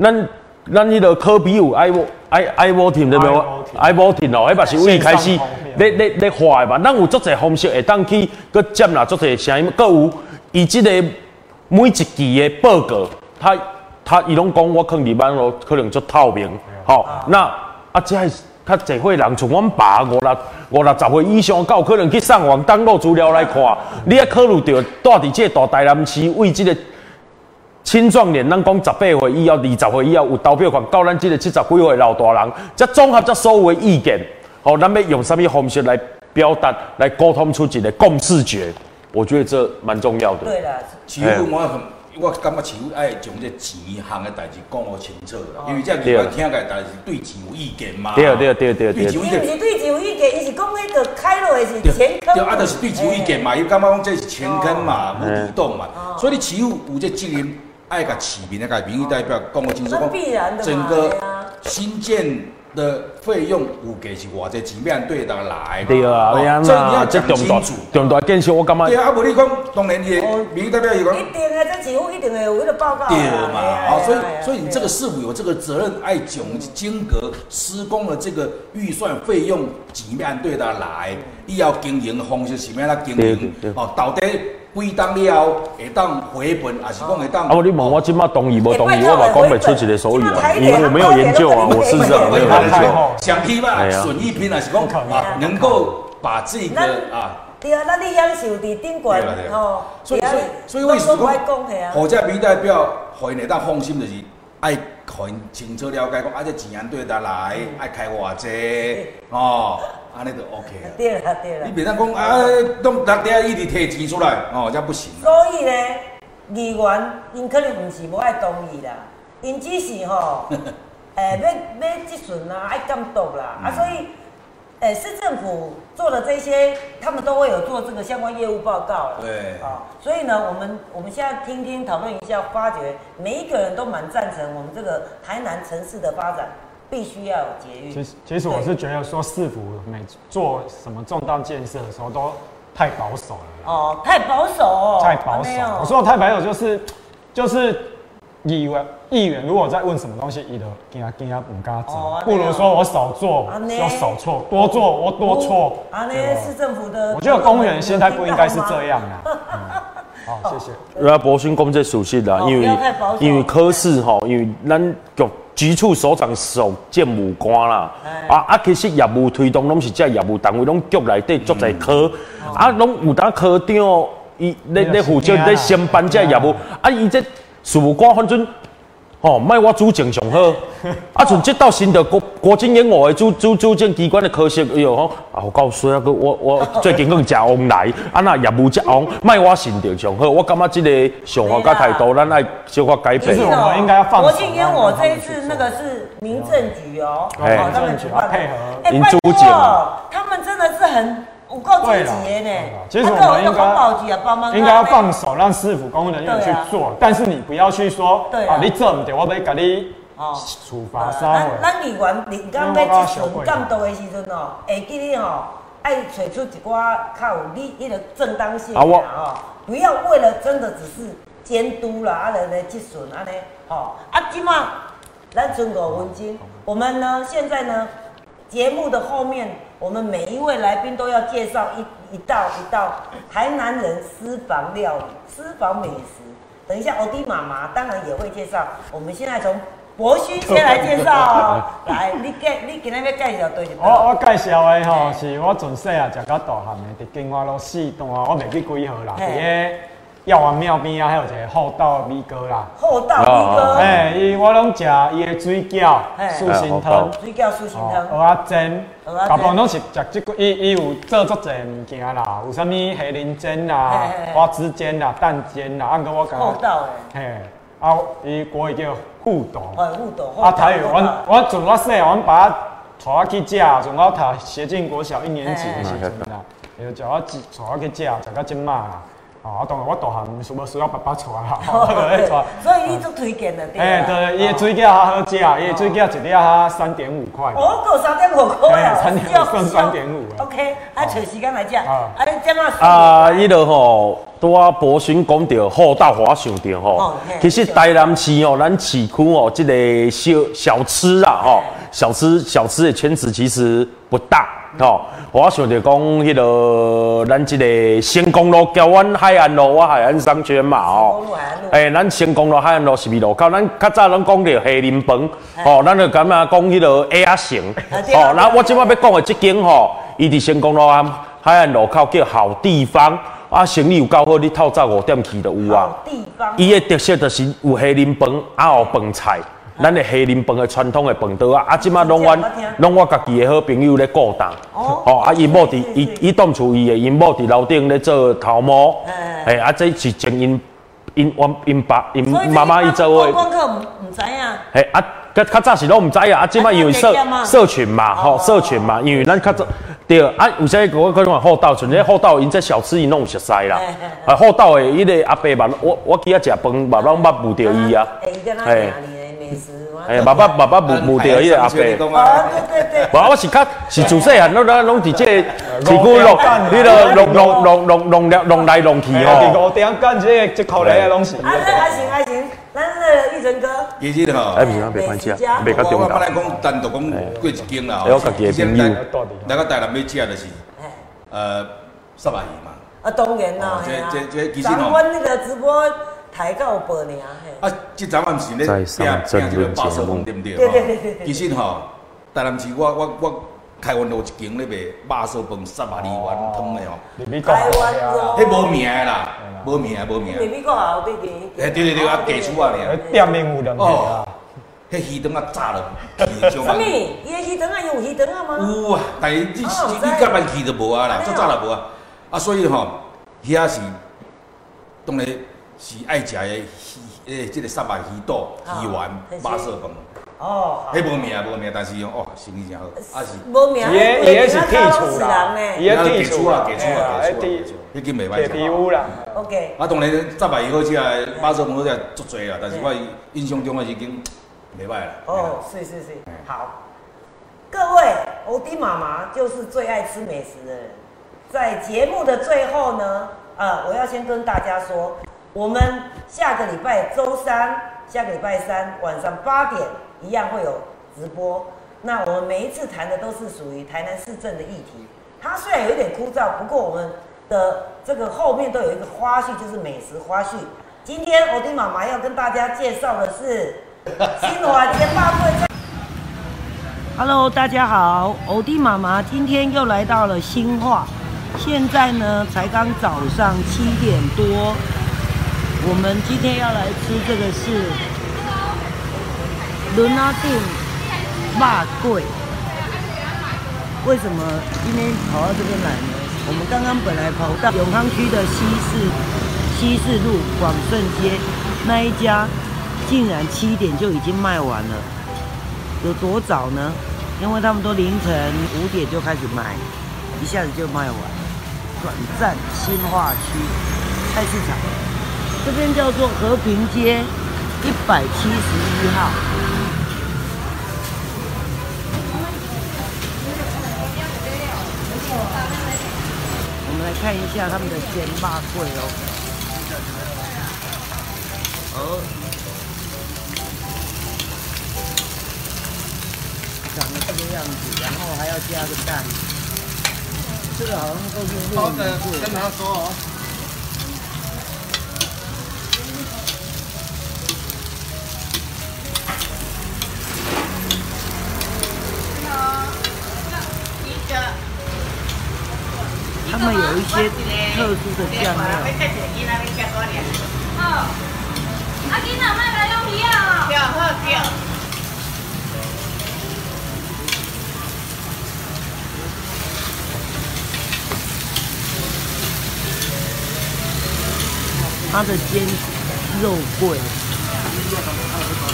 咱咱迄个科比有 i 爱爱 voting 对不对？爱 voting 哦，迄嘛是为开始咧咧咧画的嘛。咱有足侪方式会当去搁接纳足侪声音，搁有伊即个每一期的报告，他他伊拢讲我坑里班咯，可能足透明。吼，那啊，这是较侪岁人，像阮爸五六五六十岁以上，够有可能去上网登录资料来看。你啊考虑到住伫即个大台南市为即个。青壮年，咱讲十八岁以后、二十岁以后有投票权，到咱这个七十几岁老大人，这综合这所有的意见，好、咱要用什么方式来表达、来沟通出一个共视觉？我觉得这蛮重要的。对啦，市府我很，我感觉市府爱将这钱项的代志讲好清楚啦，因为这议员听起来但是对钱有意见嘛。对对对对对对钱有意见伊毋是对有意见，伊是讲迄个开落的是钱坑。对，啊，就是对钱有意见嘛，伊感觉讲这是钱坑嘛，无嗯主动嘛，所以你市府有这责任爱甲市民、爱甲民意代表讲个清楚，那必然的嘛整个新建的费用有给是偌济钱面对大家来，对啊，哦对啊，这你要讲清楚。重大建设，我感觉对啊，啊无你讲，当然伊民意代表伊讲。一定的，这政府一定会有迄个报告。对嘛，哎好，所以所以你这个市府有这个责任，爱讲间隔施工的这个预算费用几面对得来，你要经营的方式是咩啦经营？哦，到底几当了会当回本，还是讲会当？啊，你问我今麦同意无同意，我嘛讲不出一个所以然，因为我没有研究啊，我是这样没有研究。想批嘛损益品还是讲啊，能够把这个啊。对啊，咱你享受伫顶悬对啦对啦吼，所以所以所以为什么讲嘿啊？好这民代表互因会当放心，就是爱互因清楚了解讲，啊这钱安对得来，爱开偌济哦，安尼就 OK 了。对啦对啦你。别当讲啊，拢大家一直摕钱出来，哦，这不行啊。所以呢，议员因可能毋是无爱同意啦，因只是吼，诶、要要即阵啊，爱监督啦，啊，所以，诶、市政府做的这些，他们都会有做这个相关业务报告啦。对啊，所以呢，我们我们现在听听讨论一下，发觉每一个人都蛮赞成我们这个台南城市的发展必须要有捷运。其实其实我是觉得说市府每做什么重大建设的时候都太保守了。哦，太保守哦，太保守。我说的太保守就是就是议员议员如果在问什么东西，伊就惊惊唔敢做，不如说我少做要少错，多做我多错。啊，那市政府的，我觉得公务员心态 不应该是这样啊。好，谢谢。那博勋讲这属实啦，哦因为因为科室吼，因为咱局局处首长首建务官啦，哎。啊啊，其实业务推动拢是这业务单位，拢局内底足侪科，啊，拢有当科长伊咧咧负责咧先办这业务，啊，伊这事务官反正。哦，卖我主政上好，啊，从接到新的国国经研我的主主主政机关的科室，哎呦吼，啊，我告诉啊个我我最近更加旺来，啊那业务这旺，卖我新政上好，我感觉这个想法甲态度，咱爱小可改变。国庆烟火这一次那个是民政局哦，哎。哦，他们主办配合。哎，民拜托主警。他们真的是很有够积极的呢。其实我他个们应该应该要放手让市府公务人员去做，但是你不要去说对啊。啊，你做唔对，我要给你哦，处罚稍微咱。咱议员临港要去巡港道的时阵哦，会记你哦，爱找出一寡较有你迄个正当性的啊我哦，不要为了真的只是监督啦，啊来来去巡安尼，哦，啊今嘛咱剩五分钟，我们呢现在呢节目的后面，我们每一位来宾都要介绍一一道一道台南人私房料理、私房美食。等一下，欧弟妈妈当然也会介绍。我们现在从博勋先来介绍哦，来，你介你今天要介绍对一我我介绍的吼，是我从细啊食到大汉的，伫金华路四段啊，我袂记几号啦，嘿伫个药王庙边啊，还有一个厚道米糕啦。厚道米糕嘿，伊我拢食伊的水饺嘿、素心汤、水饺素心汤。蚵仔煎。大部分拢是食即个，伊伊有做足侪物件啦，有啥物虾仁煎啦花枝煎啦、蛋煎啦，按个我讲厚道嘿，啊，伊国语叫互动。哎，互动，啊，台语，我我阵我细，阮爸带我去食，从我读协进国小一年级的时阵啦，伊就叫我带我去食，食到即满啦。哦，当然我大汉毋是无需要爸爸带啦，我就咧带。所以你都推荐的对哎，对，伊的水饺较好食，伊的水饺一粒哈三点五块。哦，够三点五块啊，哎三点五算三点五啊。OK，啊，找时间来食，啊，你这么啊，伊落吼，拄啊博勋讲到厚道华想到吼其实台南市哦，咱市区哦，这个小小吃啊，吼，小吃小吃的圈子其实不大。吼、我想着讲，迄、个咱即个成功路交阮海岸路，我海岸商圈嘛，吼、诶、咱成功路、海岸路是咪路口？咱较早拢讲着虾仁饭，吼、咱就感觉讲迄个 A 啊城，吼、那我即摆要讲的即间吼，伊伫成功路啊海岸路口叫好地方，啊，生意有够好，你透早五点去就有啊。地方，伊的特色就是有虾仁饭，啊有饭菜，咱的虾仁饭的传统的饭桌啊，啊，即马拢阮拢我家己的好朋友咧顾当，哦，啊，伊某伫伊伊当厝伊的因某伫楼顶咧做头毛，哎，啊，这是前因因阮因爸因妈妈伊做观的。光客唔唔知影，嘿啊，较较早是拢毋知啊，啊，即马因为社社群嘛，吼、社群嘛，因为咱较早对啊，有些我可能讲厚道，像这厚道因这小吃伊拢有熟悉啦，啊，后道的迄个阿伯嘛，我我记啊食饭嘛，拢捌遇着伊啊，哎，美食，哎，爸爸爸爸遇遇到迄个阿伯。哦，对对对，无，我是较是自细汉，拢拢拢伫这个市区弄，迄个弄弄弄弄弄来弄来弄去伫吼。五点干这个一口咧拢是。啊，那还行还行，咱那个玉成哥，其实吼，哎，不是啊，别关系啊，别较重要我我本。来讲单独讲过一间啦，哎我家己的朋友咱个台南要食就是，呃，沙巴鱼嘛。啊，当然啦，哦这嘿啊这这其实吼咱阮那个直播台到有报尔，嘿，啊，即阵啊毋是咧在拼拼这个论节目巴色饭，对不对？对对对对对其实吼，台南市我我我开湾路一间咧卖巴色饭、沙巴鱼丸汤的吼，台湾咯，迄无名的啦，无名无名。你美国后边边，哎，对对对，啊，家厝啊尔。店面有两个哦，迄鱼肠啊炸了，什么？伊的鱼肠啊有鱼肠啊吗？有啊，但是你啊你你甲万去就无啊啦，做炸了无啊。啊，所以吼，遐是当然是爱食的鱼，诶，即个沙巴鱼肚、鱼丸、巴色饭。哦，迄无名无名，但是哦，生意真好，啊是。无名，伊的伊的是剔除啦，伊的剔除啊，啦，给出啊，哎给出啊，迄间袂歹给皮肤啦。OK，啊，当然炸白鱼好食，巴色饭好食足侪啦，但是我印象中的已经袂歹啦。哦，是是是，好。各位，欧弟妈妈就是最爱吃美食的人。在节目的最后呢，呃，我要先跟大家说，我们下个礼拜周三，下个礼拜三晚上八点一样会有直播。那我们每一次谈的都是属于台南市政的议题，它虽然有一点枯燥，不过我们的这个后面都有一个花絮，就是美食花絮。今天欧弟妈妈要跟大家介绍的是新华街霸队在。Hello，大家好，欧弟妈妈今天又来到了新化，现在呢才刚早上七点多，我们今天要来吃这个是伦阿定霸贵。为什么今天跑到这边来呢？我们刚刚本来跑到永康区的西市西市路广顺街那一家，竟然七点就已经卖完了。有多早呢？因为他们都凌晨五点就开始卖，一下子就卖完了。转战新化区菜市场，这边叫做和平街一百七十一号。我们来看一下他们的鲜霸柜哦。哦。长得这个样子，然后还要加个蛋，这个好像都是包的，跟他说哦。们有一些特殊的酱料。哦，啊，囡仔莫来用鱼啊！叫好叫。它的煎肉桂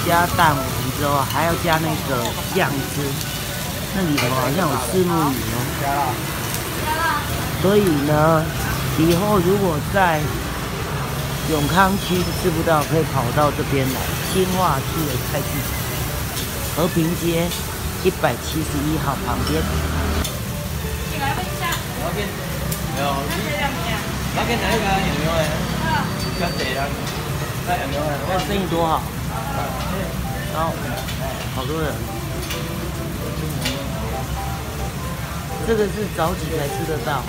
加蛋黄之后，还要加那个酱汁，那里头好像有丝木鱼哦。所以呢，以后如果在永康区吃不到，可以跑到这边来，新化区的菜市场，和平街一百七十一号旁边。你来问一下。那边没有。那边哪一个有没有哎？较济啦。那有没有？哇，生意多好。然后好多人。这个是早起才吃得到。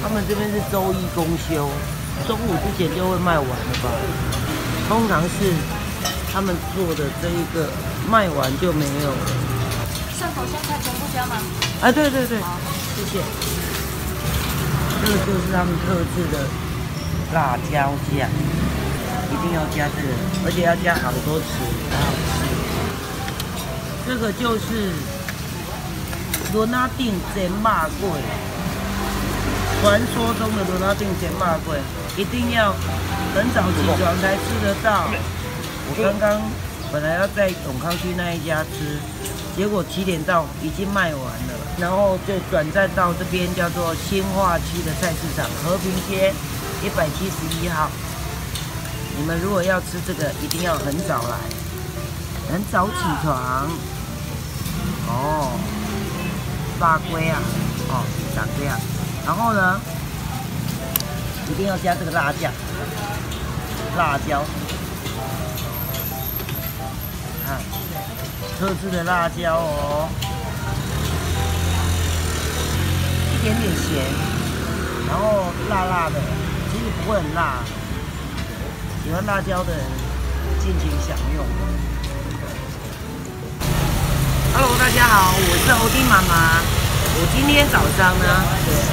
他们这边是周一公休，中午之前就会卖完了吧？通常是他们做的这一个卖完就没有了。上口香菜全部加吗？哎，对对对，谢谢。这个就是他们特制的辣椒酱，一定要加这个，而且要加好多次才好吃。这个就是罗拉定煎麻粿，传说中的罗拉定煎麻粿，一定要很早起床才吃得到。我刚刚本来要在永康区那一家吃，结果七点到已经卖完了，然后就转战到这边叫做新化区的菜市场和平街一百七十一号。你们如果要吃这个，一定要很早来，很早起床。哦，大龟啊，哦，长这样。然后呢，一定要加这个辣酱，辣椒。看，特制的辣椒哦，一点点咸，然后辣辣的，其实不会很辣。喜欢辣椒的人尽情享用。Hello，大家好，我是欧弟妈妈。我今天早上呢，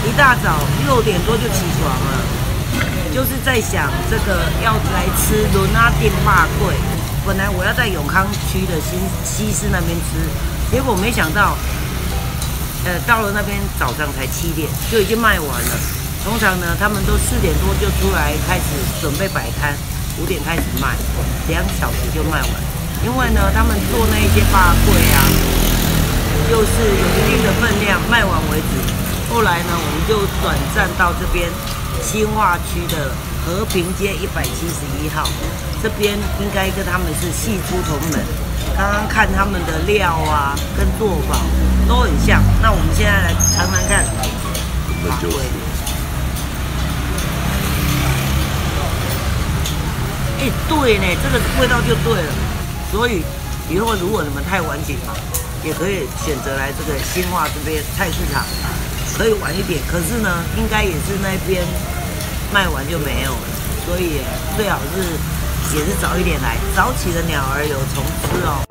一大早六点多就起床了，就是在想这个要来吃伦阿店骂贵。本来我要在永康区的新西市那边吃，结果没想到，呃，到了那边早上才七点就已经卖完了。通常呢，他们都四点多就出来开始准备摆摊，五点开始卖，两小时就卖完。因为呢，他们做那一些霸柜啊，就是有一定的分量，卖完为止。后来呢，我们就转战到这边新化区的和平街一百七十一号，这边应该跟他们是系出同门。刚刚看他们的料啊，跟做法都很像。那我们现在来尝尝看霸柜。哎，对呢，这个味道就对了。所以以后如果你们太晚起床，也可以选择来这个新化这边菜市场，可以晚一点。可是呢，应该也是那边卖完就没有了，所以最好是也是早一点来，早起的鸟儿有虫吃哦。